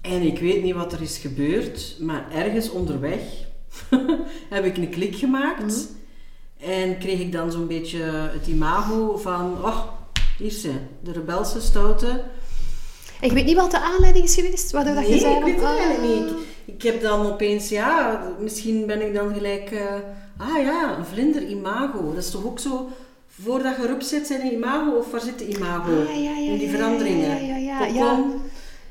En ik weet niet wat er is gebeurd, maar ergens onderweg [laughs] heb ik een klik gemaakt. En kreeg ik dan zo'n beetje het imago van, oh, hier ze, de rebelse stoute. En je weet niet wat de aanleiding is geweest? Waardoor dat je Nee, zei ik weet het ah, eigenlijk niet. Ik, ik heb dan opeens, ja, misschien ben ik dan gelijk, eh, ah ja, een vlinder imago. Dat is toch ook zo, voordat je erop zit, zijn een imago, of waar zit de imago? Ah, ja, ja, In die veranderingen. ja, ja, ja,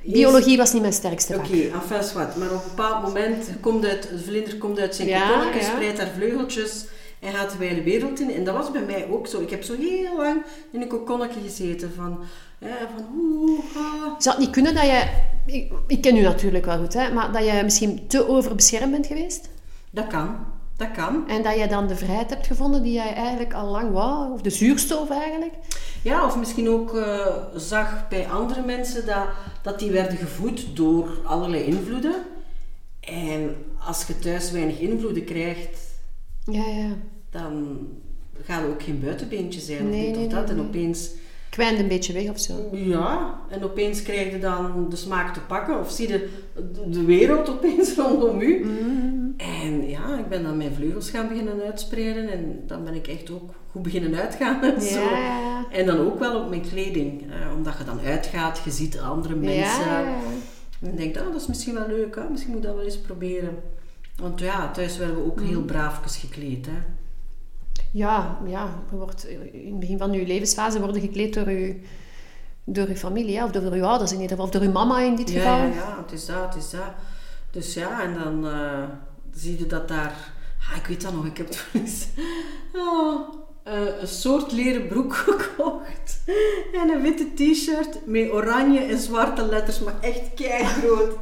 Biologie was niet mijn sterkste Oké, vak. enfin zwart. Maar op een bepaald moment komt uit, de vlinder komt uit zijn Ja, ja. spreidt haar vleugeltjes en gaat de wijde wereld in. En dat was bij mij ook zo. Ik heb zo heel lang in een kokonnetje gezeten van, ja, van oeh, ah. Zou het niet kunnen dat je... Ik, ik ken u natuurlijk wel goed, hè, maar dat je misschien te overbeschermd bent geweest? Dat kan, dat kan. En dat je dan de vrijheid hebt gevonden die jij eigenlijk al lang wou? Of de zuurstof eigenlijk? Ja, of misschien ook eh, zag bij andere mensen dat, dat die werden gevoed door allerlei invloeden. En als je thuis weinig invloeden krijgt, Ja, ja. dan gaat er ook geen buitenbeentje zijn of Nee, dit nee, of dat. nee, En opeens, Kwijnt een beetje weg of zo. ja, en opeens krijg je dan de smaak te pakken of zie je de, de wereld opeens [laughs] rondom u. Mm. En ja, ik ben dan mijn vleugels gaan beginnen uitspreiden en dan ben ik echt ook goed beginnen uitgaan [laughs] en zo. Ja, ja. En dan ook wel op mijn kleding. eh, omdat je dan uitgaat, je ziet andere mensen. Ja. En je denkt, oh, dat is misschien wel leuk, hè? misschien moet ik dat wel eens proberen. Want ja, thuis werden we ook Mm. heel braafjes gekleed. Hè? Ja, ja. Je wordt, in het begin van je levensfase worden gekleed door je, door je familie, hè, of door je ouders in ieder geval, of door je mama in dit Ja, geval. ja, ja, het is dat, het is dat. Dus ja, en dan eh, zie je dat daar... Ah, ik weet dat nog, ik heb toen [laughs] eens eh, een soort leren broek [laughs] gekocht. En een witte t-shirt met oranje en zwarte letters, maar echt groot.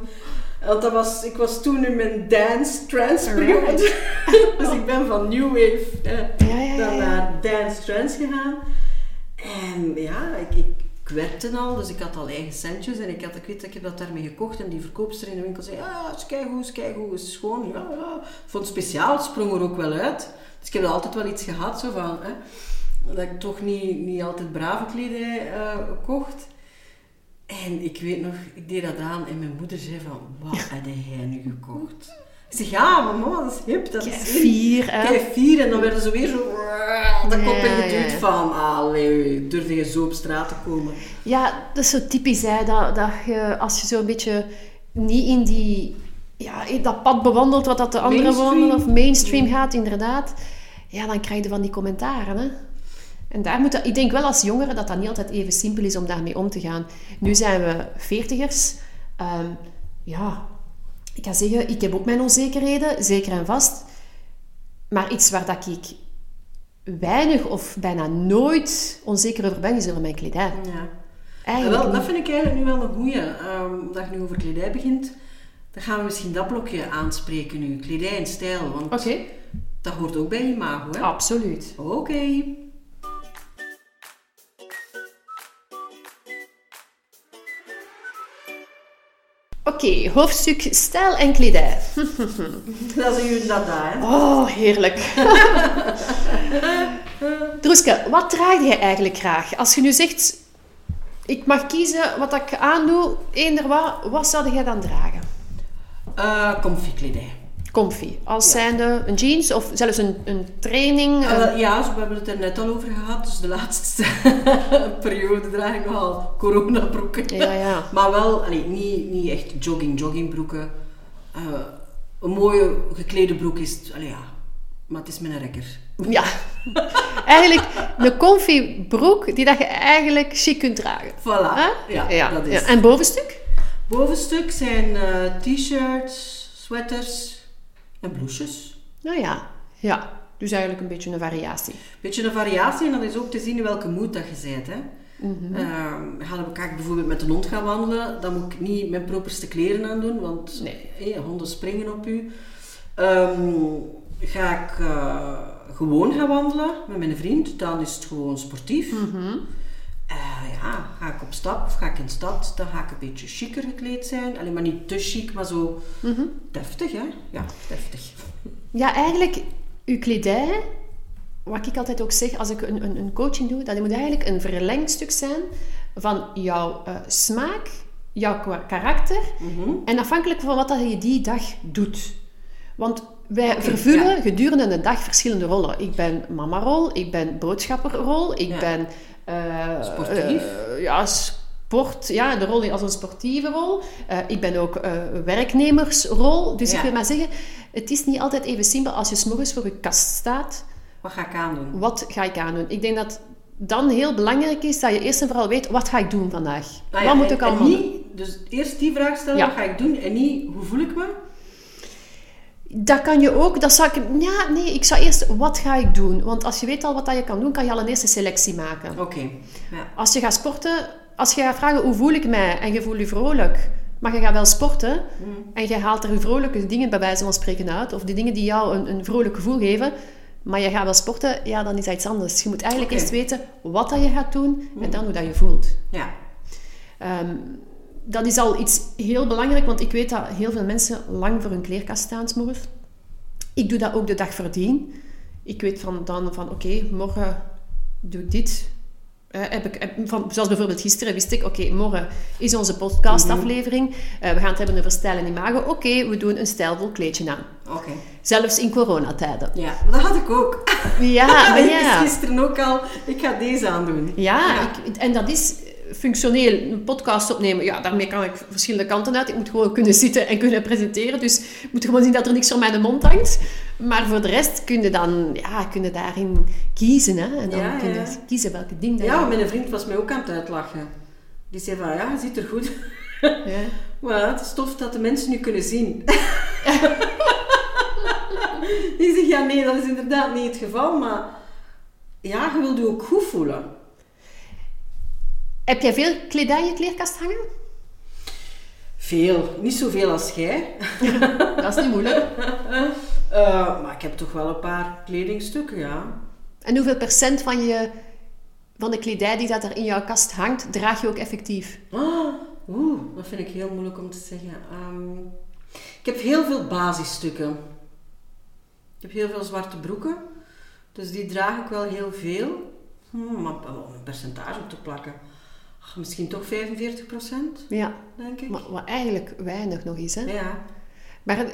Want dat was, ik was toen in mijn dance trance periode. [laughs] Dus ik ben van New Wave eh, Ja, ja, ja, dan ja. naar dance trance gegaan. En ja, ik, ik, ik werkte al, dus ik had al eigen centjes. En ik, had, ik weet, ik heb dat daarmee gekocht. En die verkoopster in de winkel zei, ah, het is keigoed, is keigoed, is schoon. Ja, ja. Vond het speciaal, het sprong er ook wel uit. Dus ik heb er altijd wel iets gehad, zo van, hè, dat ik toch niet, niet altijd brave kledij eh, kocht. En ik weet nog, ik deed dat aan en mijn moeder zei van, wat heb jij nu gekocht? Ik zeg, ja, mama, dat is hip, dat is in. fier, hè? Fier. En dan werden ze weer zo, dat kop Ja, ingeduwd ja. van, allee, durfde je zo op straat te komen? Ja, dat is zo typisch, hè, dat, dat je, als je zo een beetje niet in die, ja, in dat pad bewandelt wat dat de anderen wandelen, of mainstream gaat, inderdaad, ja, dan krijg je van die commentaren, hè. En daar moet dat, ik denk wel als jongeren dat dat niet altijd even simpel is om daarmee om te gaan. Nu zijn we veertigers. Ehm, ja, ik kan zeggen, ik heb ook mijn onzekerheden, zeker en vast. Maar iets waar dat ik weinig of bijna nooit onzeker over ben, is over mijn kledij. Ja. Eigenlijk wel, dat vind ik eigenlijk nu wel een goeie. Ehm dat je nu over kledij begint, dan gaan we misschien dat blokje aanspreken nu. Kledij en stijl, want Oké, dat hoort ook bij imago, hè? absoluut. Oké. Oké, hoofdstuk stijl en kledij. [laughs] Dat is een dada, hè? Oh, heerlijk. [laughs] Droeske, wat draag jij eigenlijk graag? Als je nu zegt, ik mag kiezen wat ik aandoe, eender wat, wat zou jij dan dragen? Eh comfy kledij. Comfy. Als zijnde een jeans of zelfs een, een training. Eh, een- wel, ja, we hebben het er net al over gehad. Dus de laatste [laughs] periode draag ik nogal coronabroeken. Ja, ja. [laughs] Maar wel, allee, niet, niet echt jogging, joggingbroeken. Eh, een mooie geklede broek is, allee, ja, maar het is met een rekker. ja. [laughs] eigenlijk een comfy broek die dat je eigenlijk chic kunt dragen. Voilà, ja, dat is. En bovenstuk? Bovenstuk zijn eh, t-shirts, sweaters en blouses. Nou ja, ja. Dus eigenlijk een beetje een variatie. Beetje een variatie en dat is ook te zien in welke moed dat je bent. Hè. Ehm, ik ga ik bijvoorbeeld met een hond gaan wandelen, dan moet ik niet mijn properste kleren aan doen, want Nee. honden springen op u. Ehm, ga ik eh, gewoon gaan wandelen met mijn vriend, dan is het gewoon sportief. Eh, ja, ga ik op stap of ga ik in de stad, dan ga ik een beetje chiquer gekleed zijn. Alleen maar niet te chic, maar zo deftig, hè? Ja, deftig. Ja, eigenlijk, uw kledij, wat ik altijd ook zeg als ik een, een, een coaching doe, dat moet eigenlijk een verlengstuk zijn van jouw eh, smaak, jouw karakter en afhankelijk van wat dat je die dag doet. Want wij vervullen gedurende een dag verschillende rollen. Ik ben mamarol, ik ben boodschapperrol, ik Ja. ben... eh, Sportief. eh, ja, sport, ja, de rol als een sportieve rol. Eh, ik ben ook werknemersrol. Dus ik wil maar zeggen, het is niet altijd even simpel als je 's morgens voor je kast staat. Wat ga ik aandoen? Wat ga ik aandoen? Ik denk dat dan heel belangrijk is dat je eerst en vooral weet, wat ga ik doen vandaag? Nou ja, wat moet ik allemaal doen? Dus eerst die vraag stellen, Ja. wat ga ik doen? En niet, hoe voel ik me? Dat kan je ook. Dat zou ik, ja, nee, ik zou eerst, wat ga ik doen? Want als je weet al wat dat je kan doen, kan je al een eerste selectie maken. Oké. Ja. Als je gaat sporten, als je gaat vragen hoe voel ik mij en je voelt je vrolijk, maar je gaat wel sporten en je haalt er vrolijke dingen bij wijze van spreken uit, of die dingen die jou een, een vrolijk gevoel geven, maar je gaat wel sporten, ja, dan is dat iets anders. Je moet eigenlijk eerst weten wat dat je gaat doen en dan hoe dat je voelt. ja. Ehm, dat is al iets heel belangrijk, want ik weet dat heel veel mensen lang voor hun kleerkast staan 's morgens. Ik doe dat ook de dag voordien. Ik weet van, dan van, oké, morgen doe ik dit. Eh, heb ik, heb- van, zoals bijvoorbeeld gisteren wist ik, oké, morgen is onze podcastaflevering. Eh, we gaan het hebben over stijl en imago. Oké, we doen een stijlvol kleedje aan. Oké. Zelfs in coronatijden. Ja, dat had ik ook. Ja, [laughs] ja. gisteren ook al, ik ga deze aandoen. Ja, Ik, en dat is functioneel. Een podcast opnemen, ja, daarmee kan ik verschillende kanten uit. Ik moet gewoon kunnen zitten en kunnen presenteren. Dus ik moet gewoon zien dat er niks voor mijn mond hangt. Maar voor de rest kun je dan, ja, kun je daarin kiezen. Hè? En dan Ja, kun je ja. kiezen welke ding dat Ja, want mijn vriend was mij ook aan het uitlachen. Die zei van, ja, je ziet er goed. Ja. [laughs] Maar het is tof dat de mensen nu kunnen zien. [laughs] ik zeg, ja nee, dat is inderdaad niet het geval, maar ja, je wilt je ook goed voelen. Heb jij veel kledij in je kleerkast hangen? Veel, niet zoveel als jij. [laughs] Dat is niet moeilijk. [laughs] Eh, maar ik heb toch wel een paar kledingstukken, ja. En hoeveel procent van, je, van de kledij die dat er in jouw kast hangt, draag je ook effectief? Ah, Oeh, dat vind ik heel moeilijk om te zeggen. Ehm, ik heb heel veel basisstukken. Ik heb heel veel zwarte broeken. Dus die draag ik wel heel veel. Hm, maar om een percentage op te plakken. Misschien toch 45%, Ja, denk ik. maar wat eigenlijk weinig nog is. Hè? Ja. Maar eh,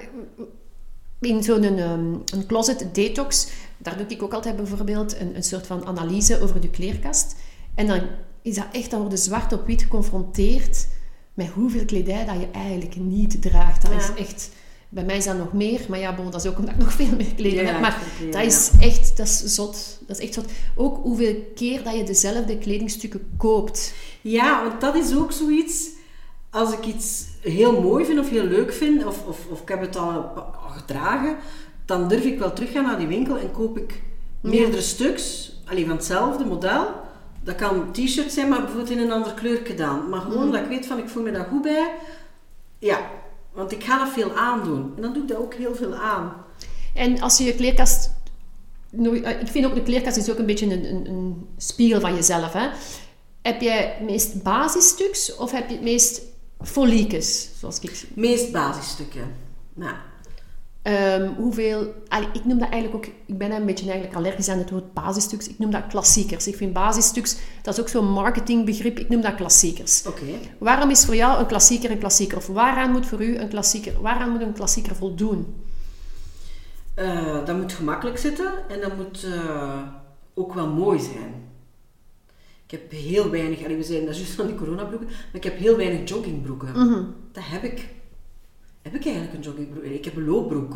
in zo'n ehm, een closet detox, daar doe ik ook altijd bijvoorbeeld een, een soort van analyse over de kleerkast. En dan is dat echt, dan word je zwart op wit geconfronteerd met hoeveel kledij dat je eigenlijk niet draagt. Dat Ja. is echt... Bij mij is dat nog meer, maar ja, bon, dat is ook omdat ik nog veel meer kleding Ja, heb. Maar ja, dat is echt, dat is zot. Dat is echt zot. Ook hoeveel keer dat je dezelfde kledingstukken koopt. Ja, want dat is ook zoiets. Als ik iets heel mooi vind of heel leuk vind, of, of, of ik heb het al, al gedragen, dan durf ik wel teruggaan naar die winkel en koop ik meerdere stuks, alleen van hetzelfde model. Dat kan t-shirt zijn, maar bijvoorbeeld in een andere kleur gedaan. Maar gewoon dat ik weet van, ik voel me daar goed bij. Ja, want ik ga dat veel aandoen. En dan doe ik dat ook heel veel aan. En als je je kleerkast... eh, Ik vind ook de kleerkast is ook een beetje een, een, een spiegel van jezelf. Hè? Heb jij het meest basisstuks of heb je het meest foliekes? Zoals ik... Meest basisstukken. Nou, Ehm, hoeveel... allee, ik noem dat eigenlijk ook... Ik ben een beetje eigenlijk allergisch aan het woord basisstuks. Ik noem dat klassiekers. Ik vind basisstuks... Dat is ook zo'n marketingbegrip. Ik noem dat klassiekers. oké. Waarom is voor jou een klassieker een klassieker? Of waaraan moet voor u een klassieker... Waaraan moet een klassieker voldoen? Eh, dat moet gemakkelijk zitten en dat moet eh, ook wel mooi zijn. Ik heb heel weinig, allee, we zijn dat is juist van die coronabroeken, maar ik heb heel weinig joggingbroeken. Dat heb ik. Heb ik eigenlijk een joggingbroek? Ik heb een loopbroek.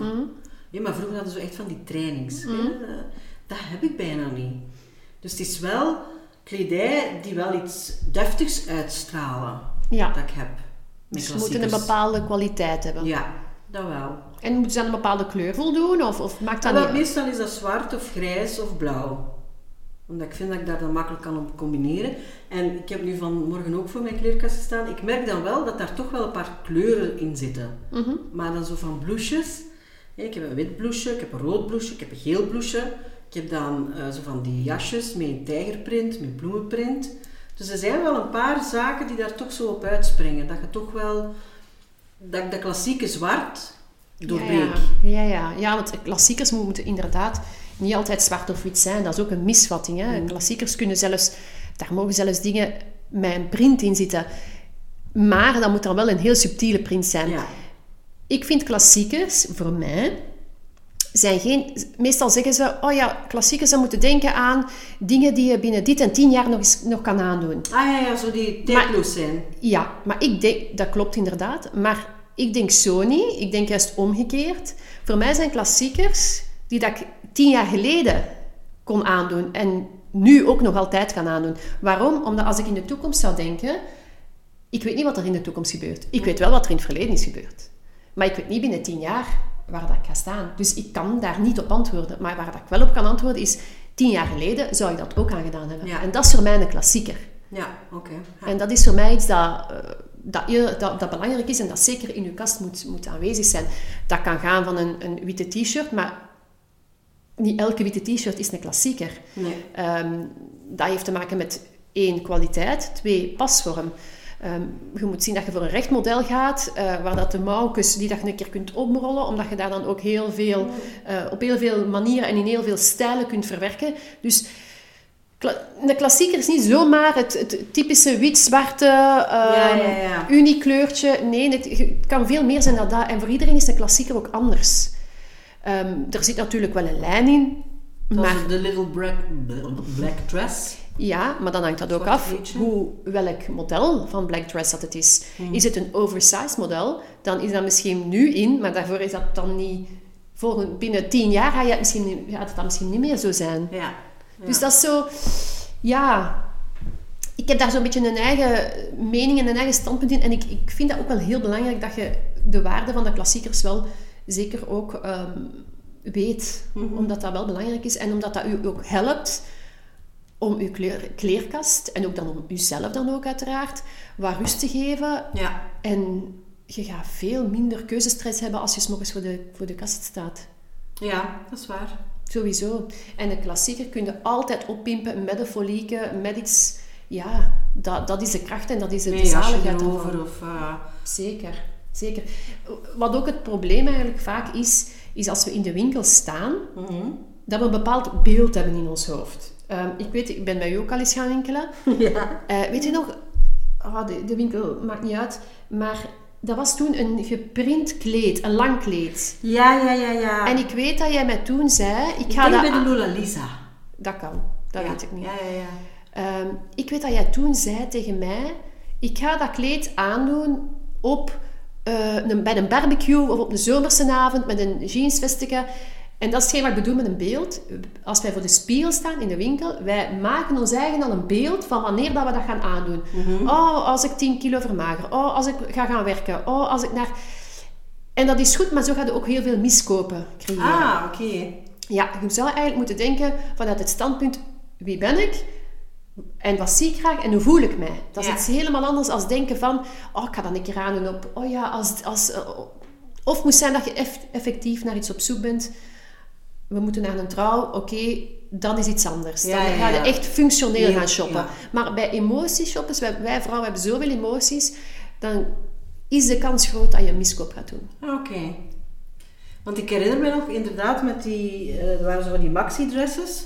Ja, maar vroeger hadden ze echt van die trainings. hè. Eh, dat heb ik bijna niet. Dus het is wel kledij die wel iets deftigs uitstralen. Ja. Dat ik heb. Dus ze moeten een bepaalde kwaliteit hebben. Ja, dat wel. En moeten ze aan een bepaalde kleur voldoen? Of, of maakt dat Ah, wel, niet meestal is dat zwart of grijs of blauw. Omdat ik vind dat ik daar dan makkelijk kan op combineren. En ik heb nu vanmorgen ook voor mijn kleerkast gestaan. Ik merk dan wel dat daar toch wel een paar kleuren in zitten. Mhm. Maar dan zo van blouses. Ja, ik heb een wit blouseje, ik heb een rood blouseje, ik heb een geel blouseje. Ik heb dan eh, zo van die jasjes met een tijgerprint, met bloemenprint. Dus er zijn wel een paar zaken die daar toch zo op uitspringen. Dat je toch wel... Dat ik de klassieke zwart doorbreek. Ja, ja, ja. ja, want klassiekers mo- moeten inderdaad niet altijd zwart of wit zijn. Dat is ook een misvatting. Hè? Klassiekers kunnen zelfs, daar mogen zelfs dingen met een print in zitten. Maar dat moet dan wel een heel subtiele print zijn. Ja. Ik vind klassiekers, voor mij, zijn geen... Meestal zeggen ze, oh ja, klassiekers, ze moeten denken aan dingen die je binnen dit en tien jaar nog, eens, nog kan aandoen. Ah ja, ja, zo die tijdloos zijn. Ja, maar ik denk, dat klopt inderdaad. Maar ik denk zo niet. Ik denk juist omgekeerd. Voor mij zijn klassiekers die dat ik tien jaar geleden kon aandoen en nu ook nog altijd kan aandoen. Waarom? Omdat als ik in de toekomst zou denken, ik weet niet wat er in de toekomst gebeurt. Ik weet wel wat er in het verleden is gebeurd. Maar ik weet niet binnen tien jaar waar dat ik ga staan. Dus ik kan daar niet op antwoorden. Maar waar dat ik wel op kan antwoorden is, tien jaar geleden zou ik dat ook aan gedaan hebben. Ja. En dat is voor mij een klassieker. Ja, oké. Ja. En dat is voor mij iets dat, eh, dat, dat, dat belangrijk is en dat zeker in je kast moet, moet aanwezig zijn. Dat kan gaan van een, een witte t-shirt, maar niet elke witte t-shirt is een klassieker. Nee. Ehm, dat heeft te maken met één, kwaliteit, twee, pasvorm. Ehm, je moet zien dat je voor een recht model gaat, eh, waar dat de mouwkes die dat je een keer kunt omrollen, omdat je daar dan ook heel veel, eh, op heel veel manieren en in heel veel stijlen kunt verwerken. Dus kla- een klassieker is niet zomaar het, het typische wit-zwarte, Ja, ehm ja, ja. uniekleurtje. Nee, het, het kan veel meer zijn dan dat. En voor iedereen is een klassieker ook anders. Ehm, er zit natuurlijk wel een lijn in, Dat maar de Little Black, black Dress. ja, maar dan hangt dat ook af hoe, welk model van black dress dat het is. Hmm. Is het een oversized model, dan is dat misschien nu in, maar daarvoor is dat dan niet... Volgend, binnen tien jaar ga je het misschien, gaat het dan misschien niet meer zo zijn. Ja. Dus dat is zo... Ja... Ik heb daar zo'n beetje een eigen mening en een eigen standpunt in. En ik, ik vind dat ook wel heel belangrijk dat je de waarde van de klassiekers wel zeker ook ehm, weet. Omdat dat wel belangrijk is. En omdat dat u ook helpt om uw kleur, kleerkast, en ook dan om uzelf dan ook uiteraard, wat rust te geven. Ja. En je gaat veel minder keuzestress hebben als je 's morgens voor de, voor de kast staat. ja, dat is waar. Sowieso. En een klassieker kun je altijd oppimpen met een folieke, met iets... Ja, dat, dat is de kracht en dat is de jasje zaligheid ervan. of... eh, Zeker, zeker. Wat ook het probleem eigenlijk vaak is, is als we in de winkel staan, mhm. dat we een bepaald beeld hebben in ons hoofd. Ehm, ik weet, ik ben bij u ook al eens gaan winkelen. [laughs] Ja. Eh, weet je nog, ah, de, de winkel maakt niet uit, maar dat was toen een geprint kleed, een lang kleed. Ja, ja, ja, ja. En ik weet dat jij mij toen zei, ik ik ga denk dat... bij de Lola Lisa. Dat kan, dat ja. weet ik niet. Ja, ja, ja. Ehm, ik weet dat jij toen zei tegen mij: ik ga dat kleed aandoen op, een, bij een barbecue of op een zomerse avond met een jeansvestje. En dat is hetgeen wat ik bedoel met een beeld. Als wij voor de spiegel staan in de winkel, wij maken ons eigen al een beeld van wanneer dat we dat gaan aandoen. Oh, als ik 10 kilo vermager. Oh, als ik ga gaan werken. Oh, als ik naar... En dat is goed, maar zo gaat je ook heel veel miskopen creëren. Ah, oké. Ja, je zou eigenlijk moeten denken vanuit het standpunt, wie ben ik? En wat zie ik graag en hoe voel ik mij? Dat is Ja. iets helemaal anders als denken van, oh, ik ga dat een keer aandoen op, oh ja, als... als eh, of moet zijn dat je eff- effectief naar iets op zoek bent. We moeten naar een trouw, oké, dan is iets anders. Ja, dan ga je ja. echt functioneel gaan shoppen. Maar bij emotieshoppers, wij, wij vrouwen hebben zoveel emoties, dan is de kans groot dat je een miskoop gaat doen. Oké. Want ik herinner me nog inderdaad met die, eh er waren zo van die maxi-dresses.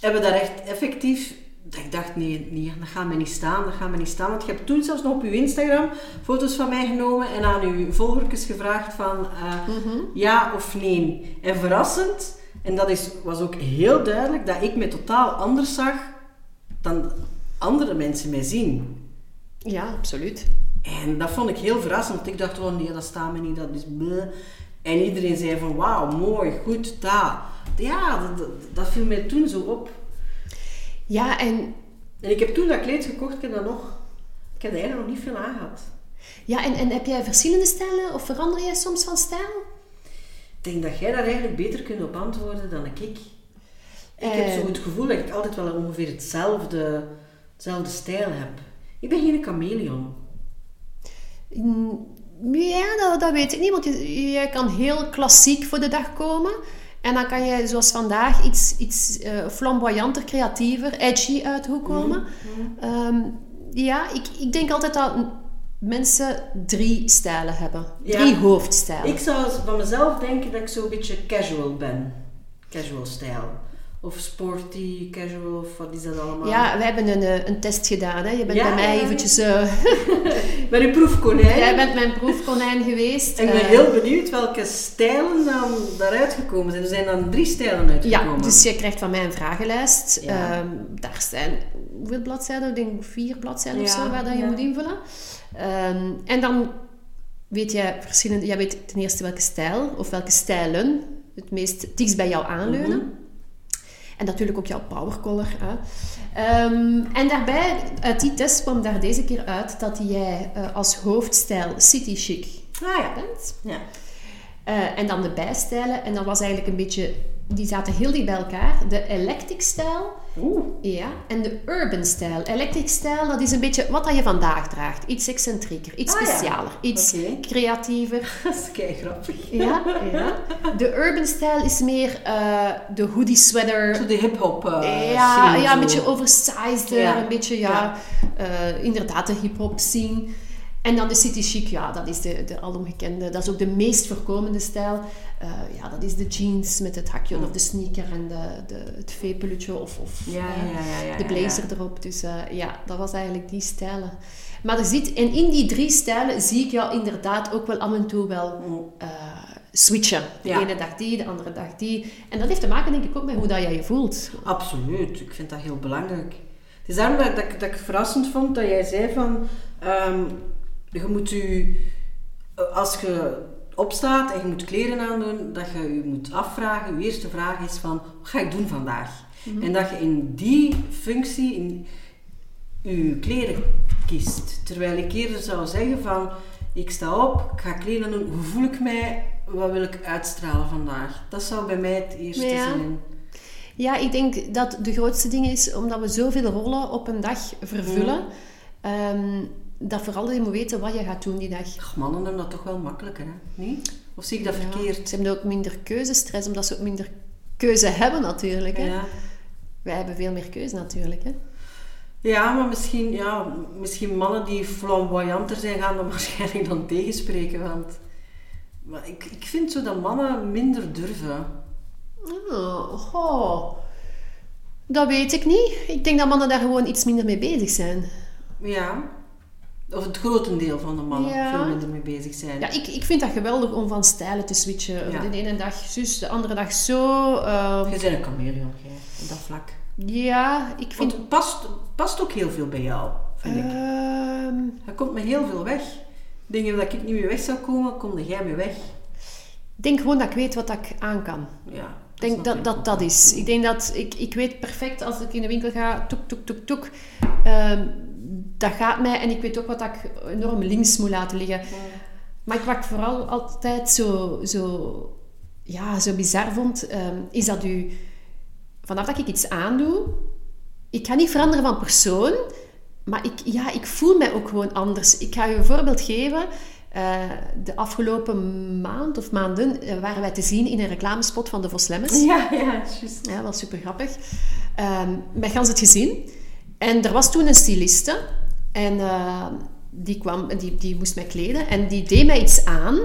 Hebben daar echt effectief, dat ik dacht nee, nee, dat gaat mij niet staan, dat gaat mij niet staan. Want je hebt toen zelfs nog op je Instagram foto's van mij genomen en aan uw volgers gevraagd van eh, ja of nee. En verrassend, en dat is, was ook heel duidelijk, dat ik me totaal anders zag dan andere mensen mij zien. Ja, absoluut. En dat vond ik heel verrassend, want ik dacht, oh nee, dat staat me niet, dat is bleh. En iedereen zei van, wauw, mooi, goed, dat. Ja, dat, dat, dat viel mij toen zo op. Ja, en En ik heb toen dat kleed gekocht, ik heb dat nog... Ik heb er eigenlijk nog niet veel aan gehad. Ja, en, en heb jij verschillende stijlen of verander jij soms van stijl? Ik denk dat jij daar eigenlijk beter kunt op antwoorden dan ik. Ik heb zo Eh. het gevoel dat ik altijd wel ongeveer hetzelfde, hetzelfde stijl heb. Ik ben geen chameleon. Mm, Ja, dat, dat weet ik niet, want jij kan heel klassiek voor de dag komen. En dan kan je zoals vandaag iets, iets eh, flamboyanter, creatiever, edgy uit de hoek komen. Ehm, ja, ik, ik denk altijd dat mensen drie stijlen hebben. Ja. Drie hoofdstijlen. Ik zou van mezelf denken dat ik zo'n beetje casual ben. Casual stijl. Of sporty, casual, of wat is dat allemaal? Ja, we hebben een, eh, een test gedaan. Hè. Je bent Ja, bij mij eventjes... Ik ben een proefkonijn. jij bent mijn proefkonijn geweest. En ik ben Eh, heel benieuwd welke stijlen dan daaruit gekomen zijn. Er zijn dan drie stijlen uitgekomen. Ja, dus je krijgt van mij een vragenlijst. Ja. Ehm, daar zijn hoeveel bladzijden? Ik denk vier bladzijden of Ja, zo waar dat je moet invullen. Ehm, en dan weet jij verschillende... Jij weet ten eerste welke stijl of welke stijlen het meest dichtst bij jou aanleunen. Mhm. En natuurlijk ook jouw powercolor. Hè. Ehm, en daarbij, uit die test kwam daar deze keer uit dat jij eh, als hoofdstijl city chic Ah ja. bent. ja. Eh, en dan de bijstijlen. En dat was eigenlijk een beetje... Die zaten heel dicht bij elkaar. De eclectic stijl Oeh, ja, en de urban stijl. Eclectic stijl, dat is een beetje wat dat je vandaag draagt. Iets excentrieker, iets Ah, ja. specialer, iets creatiever. [laughs] dat is kei grappig. Ja, ja. De urban stijl is meer eh, de hoodie sweater. Zo de hip-hop. eh, ja, scene ja, een beetje oversized, er, Ja. een beetje, ja, eh, inderdaad de hip-hop scene. En dan de city chic, ja, dat is de, de alomgekende, dat is ook de meest voorkomende stijl. Eh, ja, dat is de jeans met het hakje of de sneaker en de, de, het veepulletje of, of Ja, ja, ja, ja, de blazer erop. Dus eh, ja, dat was eigenlijk die stijlen. Maar er zit, en in die drie stijlen zie ik jou inderdaad ook wel af en toe wel eh, switchen. De ene dag die, de andere dag die. En dat heeft te maken denk ik ook met hoe dat jij je voelt. Absoluut, ik vind dat heel belangrijk. Het is daarom dat, dat, ik- dat ik verrassend vond dat jij zei van... ehm, je moet u... eh, Als je opstaat en je moet kleren aandoen, dat je je moet afvragen. Je eerste vraag is van, wat ga ik doen vandaag? En dat je in die functie in je kleren kiest. Terwijl ik eerder zou zeggen van, ik sta op, ik ga kleren doen, hoe voel ik mij? Wat wil ik uitstralen vandaag? Dat zou bij mij het eerste Ja. zijn. Ja, ik denk dat de grootste ding is, omdat we zoveel rollen op een dag vervullen, ehm, dat vooral je moet weten wat je gaat doen die dag. Ach, mannen hebben dat toch wel makkelijker, hè? Niet? Of zie ik dat verkeerd? Ze hebben ook minder keuzestress, omdat ze ook minder keuze hebben natuurlijk. Hè. Ja. Wij hebben veel meer keuze natuurlijk. Hè. ja, maar misschien, ja, misschien mannen die flamboyanter zijn, gaan dat [laughs] waarschijnlijk dan tegenspreken. Want maar ik, ik vind zo dat mannen minder durven. Oh. Dat weet ik niet. Ik denk dat mannen daar gewoon iets minder mee bezig zijn. Ja. Of het grotendeel van de mannen Ja. veel minder mee bezig zijn. Ja, ik, ik vind dat geweldig om van stijlen te switchen. Ja. De ene dag zus, de andere dag zo. ehm, Je bent een chameleon, jij, op dat vlak. ja, ik vind... Want het past, past ook heel veel bij jou, vind ik. ehm, Je komt met heel veel weg. Dingen dat ik niet meer weg zou komen, kom jij mee weg. Ik denk gewoon dat ik weet wat ik aan kan. Ja, Ik denk dat dat, dat is. Ik denk dat ik, ik weet perfect als ik in de winkel ga, toek, toek, toek, toek. ehm, dat gaat mij en ik weet ook wat ik enorm links moet laten liggen. Maar ik- wat ik vooral altijd zo, zo, ja, zo bizar vond, ehm, is dat u, vanaf dat ik iets aandoe, ik ga niet veranderen van persoon, maar ik, ja, ik voel mij ook gewoon anders. Ik ga je een voorbeeld geven. Eh, de afgelopen maand of maanden eh, waren wij te zien in een reclamespot van de Voslemmes. [laughs] Ja, ja, juist. Ja, wel super grappig. Ehm met gans het gezin. En er was toen een styliste. En eh, die, kwam, die, die moest mij kleden. En die deed mij iets aan.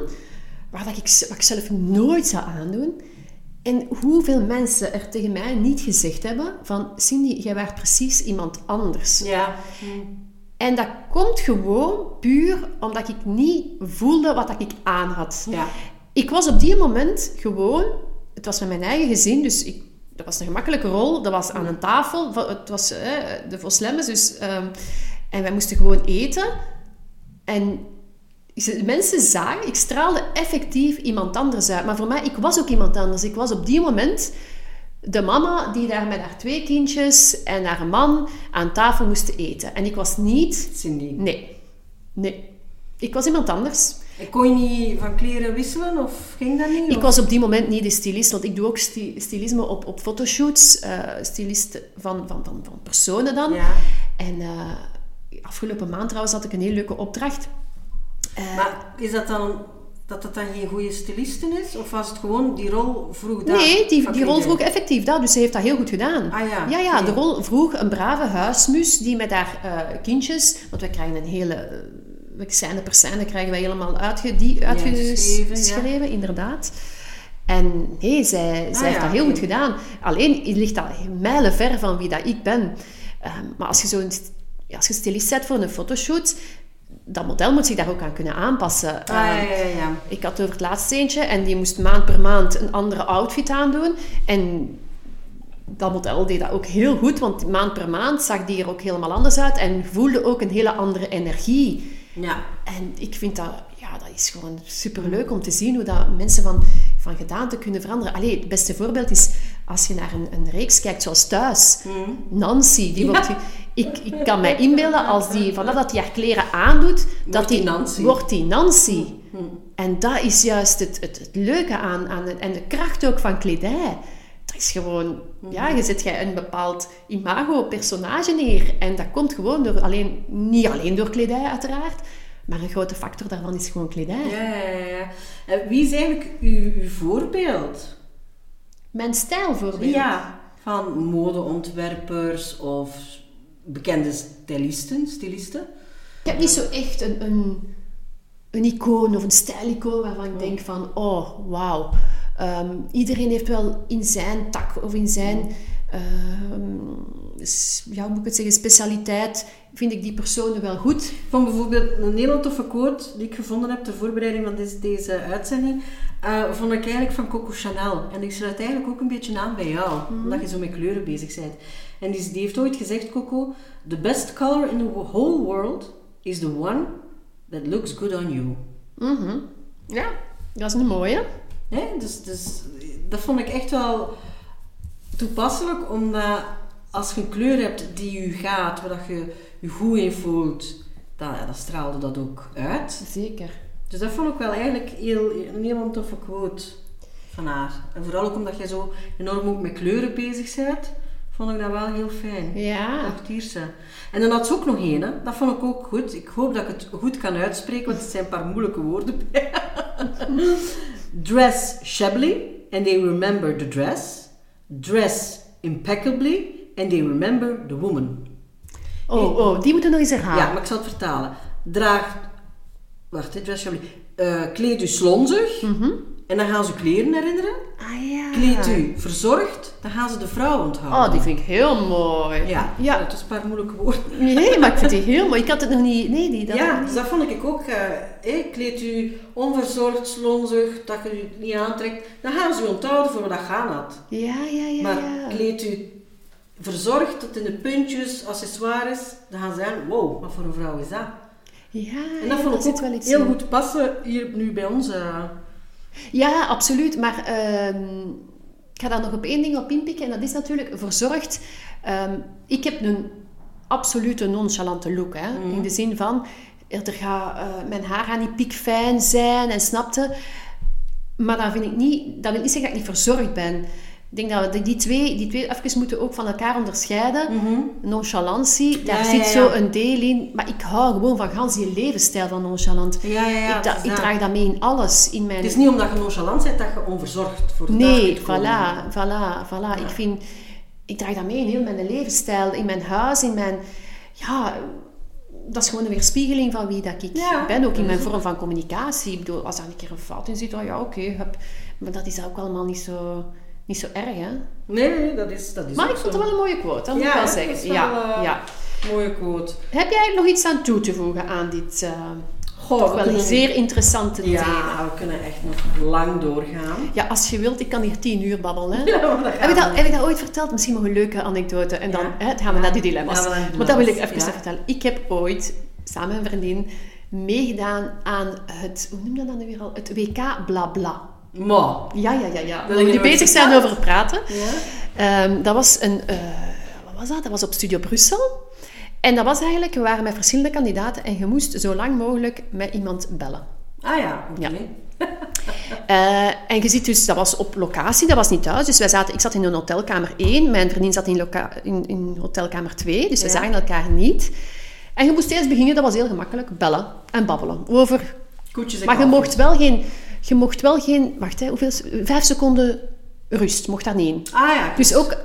Waar dat ik, wat ik zelf nooit zou aandoen. En hoeveel mensen er tegen mij niet gezegd hebben van... Cindy, jij werd precies iemand anders. Ja. En dat komt gewoon puur omdat ik niet voelde wat dat ik aan had. Ja. Ik was op die moment gewoon... Het was met mijn eigen gezin, dus ik, dat was een gemakkelijke rol. Dat was aan een tafel. Het was eh, de Voslemmes, dus... ehm, en wij moesten gewoon eten. En mensen zagen... Ik straalde effectief iemand anders uit. Maar voor mij, ik was ook iemand anders. Ik was op die moment de mama die daar met haar twee kindjes en haar man aan tafel moesten eten. En ik was niet... Cindy. Nee. Nee. Ik was iemand anders. En kon je niet van kleren wisselen of ging dat niet? Ik Of- was op die moment niet de stylist, want ik doe ook sti- stylisme op, op fotoshoots. eh stylist van, van, van, van personen dan. Ja. En eh, afgelopen maand trouwens had ik een heel leuke opdracht. Eh, Maar is dat dan dat het dan geen goede styliste is? Of was het gewoon die rol vroeg daar? nee, die, die rol vroeg effectief dat, dus ze heeft dat heel goed gedaan. Ah ja, ja, ja, de rol vroeg een brave huismus die met haar eh, kindjes, want wij krijgen een hele, eh, we scène per scène krijgen wij helemaal uitge, uitgeschreven, inderdaad. En nee, zij, zij Ah, heeft ja, dat heel goed gedaan. Alleen ligt dat mijlen ver van wie dat ik ben. Ehm, maar als je zo'n ja, als je stylist zet voor een fotoshoot, dat model moet zich daar ook aan kunnen aanpassen. Ah, ja, Ehm, ja, ja, ja. ik had over het laatste eentje en die moest maand per maand een andere outfit aandoen. En dat model deed dat ook heel goed, want maand per maand zag die er ook helemaal anders uit en voelde ook een hele andere energie. Ja. En ik vind dat, ja, dat is gewoon superleuk om te zien hoe dat mensen van, van gedaante kunnen veranderen. Allee, het beste voorbeeld is als je naar een, een reeks kijkt zoals Thuis. Nancy, die wordt... Ik, ik kan mij inbeelden als die, vanaf dat die haar kleren aandoet, dat die Nancy. wordt die Nancy. En dat is juist het, het, het leuke aan, aan en de kracht ook van kledij. Dat is gewoon, ja, je zet jij een bepaald imago-personage neer. En dat komt gewoon door alleen, niet alleen door kledij uiteraard, maar een grote factor daarvan is gewoon kledij. Ja, ja, ja. En wie is eigenlijk uw, uw voorbeeld? Mijn stijl voorbeeld. Ja, van modeontwerpers of bekende stylisten, stylisten. Ik heb niet zo echt een, een, een icoon of een stijlicoon waarvan ik denk van, oh, wauw. Ehm, iedereen heeft wel in zijn tak of in zijn, ehm, ja, hoe moet ik het zeggen, specialiteit, vind ik die personen wel goed. Van bijvoorbeeld een hele toffe quote die ik gevonden heb ter voorbereiding van deze, deze uitzending, eh, vond ik eigenlijk van Coco Chanel. En ik sluit eigenlijk ook een beetje aan bij jou, omdat je zo met kleuren bezig bent. En die, die heeft ooit gezegd, Coco, the best color in the whole world is the one that looks good on you. Mhm. Ja, dat is een mooie. Dus, dus dat vond ik echt wel toepasselijk, omdat als je een kleur hebt die je gaat, waar dat je je goed in voelt, dan, ja, dan straalde dat ook uit. Zeker. Dus dat vond ik wel eigenlijk heel, een heel toffe quote van haar. En vooral ook omdat jij zo enorm ook met kleuren bezig bent, vond ik dat wel heel fijn. Ja. Dat Tierse. En dan had ze ook nog één, hè. dat vond ik ook goed. Ik hoop dat ik het goed kan uitspreken, want het zijn een paar moeilijke woorden bij. [laughs] Dress shabbily and they remember the dress. Dress impeccably and they remember the woman. Oh, oh, die moeten nog eens herhalen. Ja, maar ik zal het vertalen. Draag, wacht, hè, dress shabbily. Eh, kleed u slonzig en dan gaan ze kleren herinneren. Ah ja. Kleed u verzorgd, dan gaan ze de vrouw onthouden. Oh, die vind ik heel mooi. Ja, Ja. het is een paar moeilijke woorden. Nee, maar ik vind die heel mooi. Ik had het nog niet... Nee, die... Dat ja, dus dat vond ik ook. eh hé, kleed u onverzorgd, slonzig, dat je u niet aantrekt. Dan gaan ze u onthouden voor wat dat gaan had. Ja, ja, ja. Maar ja. kleed u verzorgd tot in de puntjes, accessoires, dan gaan ze zeggen, wow, wat voor een vrouw is dat? Ja, En dat ja, vond ik zit ook wel iets heel in. goed passen hier nu bij ons. eh. Ja, absoluut. Maar ehm, ik ga daar nog op één ding op inpikken. En dat is natuurlijk verzorgd. Ehm, ik heb een absolute nonchalante look. Hè? Mhm. In de zin van, er gaat, eh, mijn haar gaat niet piekfijn zijn en snapte. Maar dat, vind ik niet, dat wil niet zeggen dat ik niet verzorgd ben. Ik denk dat we die twee, die twee even moeten ook van elkaar onderscheiden. Nonchalantie, daar Ja, zit ja, zo een deel in. Maar ik hou gewoon van gans die levensstijl van nonchalant. Ja, ja, ja, ik, da- ik draag dat mee in alles. In mijn Het is niet omdat je nonchalant bent dat je onverzorgd voor de Nee, voilà, voilà, voilà. Ik vind, ik draag dat mee in heel mijn levensstijl, in mijn huis, in mijn, ja, dat is gewoon een weerspiegeling van wie dat ik Ja, ben, ook in mijn vorm van communicatie. Ik bedoel, als daar een keer een fout in zit, dan ja, oké, maar dat is ook allemaal niet zo, niet zo erg, hè. Nee, nee, dat is, dat is Maar ik vond het wel een mooie quote, dat moet Ja, ik wel zeggen. wel, ja, eh, ja. Mooie quote. Heb jij eigenlijk nog iets aan toe te voegen aan dit eh, Goh, toch we wel kunnen- zeer interessante thema? Ja, we kunnen echt nog lang doorgaan. Ja, als je wilt, ik kan hier tien uur babbelen. Hè? [laughs] Ja, Heb ik, dat, heb ik dat ooit verteld? Misschien nog een leuke anekdote. En dan Ja. hè, gaan we naar die dilemma's. Maar dat wil ik even vertellen. Ik heb ooit, samen met een vriendin, meegedaan aan het, hoe noem je dat nu weer al? Het WK Blabla. Maar, Ja, ja, ja, ja. Dat nooit bezig zijn over praten. ja. Ehm, dat was een... eh, wat was dat? Dat was op Studio Brussel. En dat was eigenlijk... We waren met verschillende kandidaten en je moest zo lang mogelijk met iemand bellen. Ah ja, oké. Ja. Eh, en je ziet dus, dat was op locatie, dat was niet thuis. Dus wij zaten, ik zat in een hotelkamer 1, mijn vriendin zat in, in, in hotelkamer 2, dus we zagen elkaar niet. En je moest eerst beginnen, dat was heel gemakkelijk, bellen en babbelen over... Koetjes en Maar je mocht wel geen... Je mocht wel geen... Wacht, hè, hoeveel... Vijf seconden rust, mocht daar niet in. Ah ja, Dus ook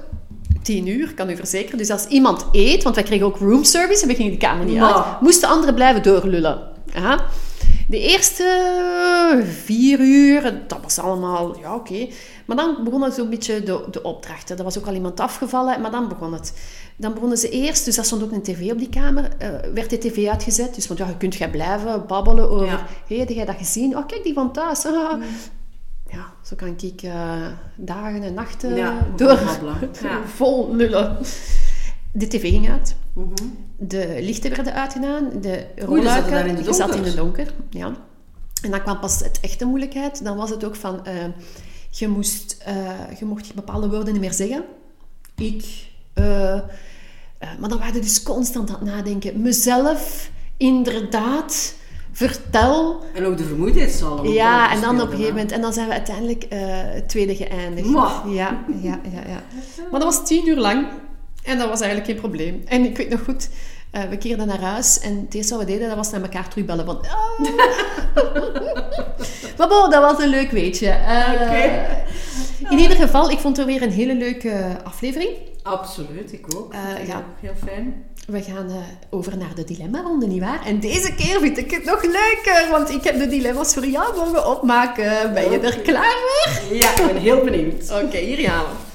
tien uur, kan u verzekeren. Dus als iemand eet, want wij kregen ook roomservice en we gingen de kamer niet uit, moesten anderen blijven doorlullen. Ja. De eerste vier uur, dat was allemaal, ja oké. Maar dan begonnen zo'n beetje de, de opdrachten. Er was ook al iemand afgevallen, maar dan begon het. Dan begonnen ze eerst, dus dat stond ook een tv op die kamer, eh, werd de tv uitgezet. Dus want ja, je kunt jij blijven babbelen over, Ja. hé, heb jij dat gezien? Oh, kijk, die van thuis. [laughs] Ah. Ja, zo kan ik eh, dagen en nachten Ja, door. Ja. [laughs] vol lullen. De tv ging uit. Mhm. De lichten werden uitgedaan. De rolluiken. daar in de je zat in donker. het donker. Ja. En dan kwam pas het echte moeilijkheid. Dan was het ook van... eh, je, moest, eh, je mocht bepaalde woorden niet meer zeggen. Ik. eh, maar dan waren we dus constant aan het nadenken. Mezelf, inderdaad, vertel. En ook de vermoeidheid zal Ja, en dan op een gegeven moment... En dan zijn we uiteindelijk het tweede geëindigd. Mwah. Ja, ja, ja, ja. Maar dat was tien uur lang. En dat was eigenlijk geen probleem. En ik weet nog goed... eh, we keerden naar huis en het eerste wat we deden, dat was naar elkaar terugbellen van... "Ah." [laughs] maar bon, dat was een leuk weetje. Eh. In ieder geval, ik vond het weer een hele leuke aflevering. Absoluut, ik ook. Ik ja. Heel fijn. We gaan over naar de dilemma-ronde, nietwaar? En deze keer vind ik het nog leuker, want ik heb de dilemma's voor jou mogen opmaken. Ben je er klaar voor? Ja, ik ben heel benieuwd. Oké, hier gaan we.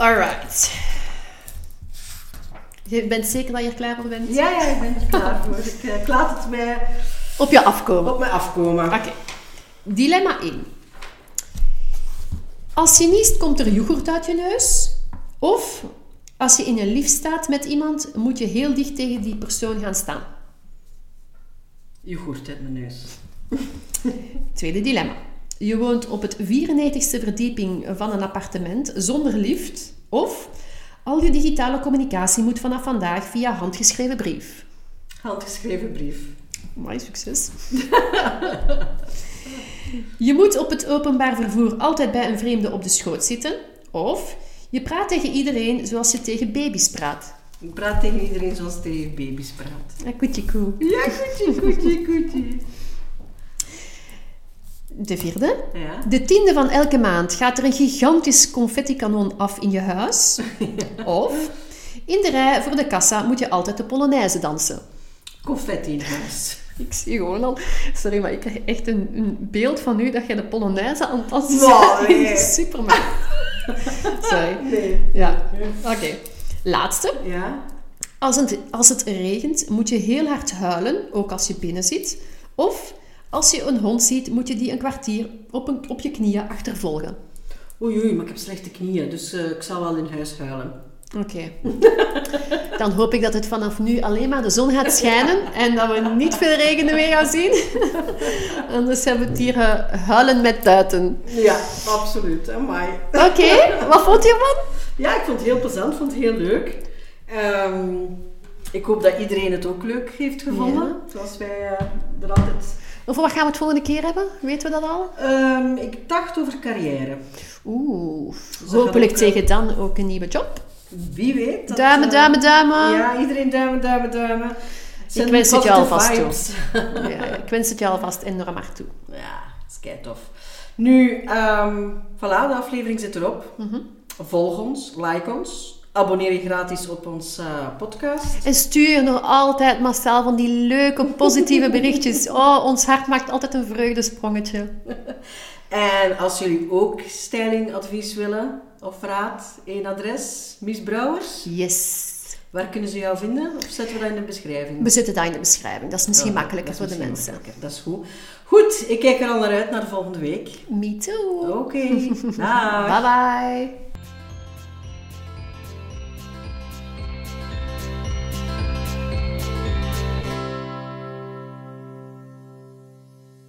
Alright. Je bent zeker dat je er klaar voor bent? Ja, ja, ik ben er klaar voor. [laughs] Ik, eh, ik laat het mij Op je afkomen. op mij afkomen. Oké. Dilemma 1. Als je niest, komt er yoghurt uit je neus. Of als je in een lift staat met iemand, moet je heel dicht tegen die persoon gaan staan. Yoghurt uit mijn neus. Tweede dilemma. Je woont op het 94ste verdieping van een appartement zonder lift. Of al je digitale communicatie moet vanaf vandaag via handgeschreven brief. Handgeschreven brief. Mooi succes. [laughs] je moet op het openbaar vervoer altijd bij een vreemde op de schoot zitten. Of je praat tegen iedereen zoals je tegen baby's praat. Ik praat tegen iedereen zoals tegen baby's praat. Ja, koetje koe. Ja, koetje, koetje, koetje. De vierde. Ja. De tiende van elke maand gaat er een gigantisch confetti-kanon af in je huis. [laughs] Of in de rij voor de kassa moet je altijd de Polonaise dansen. Confetti in huis. [laughs] Ik zie gewoon al... Sorry, maar ik krijg echt een, een beeld van u dat jij de Polonaise aan het dansen Wow, bent in nee. de supermarkt. [laughs] Sorry. Nee. Ja, oké. Laatste. Ja. Als het, als het regent, moet je heel hard huilen, ook als je binnen zit. Of als je een hond ziet, moet je die een kwartier op, een, op je knieën achtervolgen. Oei, oei, maar ik heb slechte knieën, dus eh, ik zal wel in huis huilen. Oké. [laughs] Dan hoop ik dat het vanaf nu alleen maar de zon gaat schijnen en dat we niet veel regen meer gaan zien. [laughs] Anders hebben we het hier eh, huilen met tuiten. Ja, absoluut. Amai. Oké, wat vond je ervan? Ja, ik vond het heel plezant, vond het heel leuk. Ehm, ik hoop dat iedereen het ook leuk heeft gevonden. Zoals wij eh, er altijd... Over wat gaan we het volgende keer hebben? Weten we dat al? Ehm, ik dacht over carrière. Oeh, hopelijk ook, tegen dan ook een nieuwe job. Wie weet. dat, Duimen, eh, duimen, duimen. Ja, iedereen duimen, duimen, duimen. Ik wens het je alvast toe. [laughs] Ja, ik wens het je alvast enorm hard toe. Ja, dat is kei tof. Nu, ehm voilà, de aflevering zit erop. Mhm. Volg ons, like ons. Abonneer je gratis op ons eh, podcast. En stuur nog altijd massaal van die leuke, positieve berichtjes. [laughs] Oh, ons hart maakt altijd een vreugdesprongetje. [laughs] En als jullie ook stylingadvies willen of raad, één adres, Mies Brouwers. Yes. Waar kunnen ze jou vinden? Of zetten we dat in de beschrijving? We zetten dat in de beschrijving. Dat is misschien Ja, makkelijker voor de mensen. makkelijker. Dat is goed. Goed, ik kijk er al naar uit naar de volgende week. Me too. Oké, dag. [laughs] Bye bye.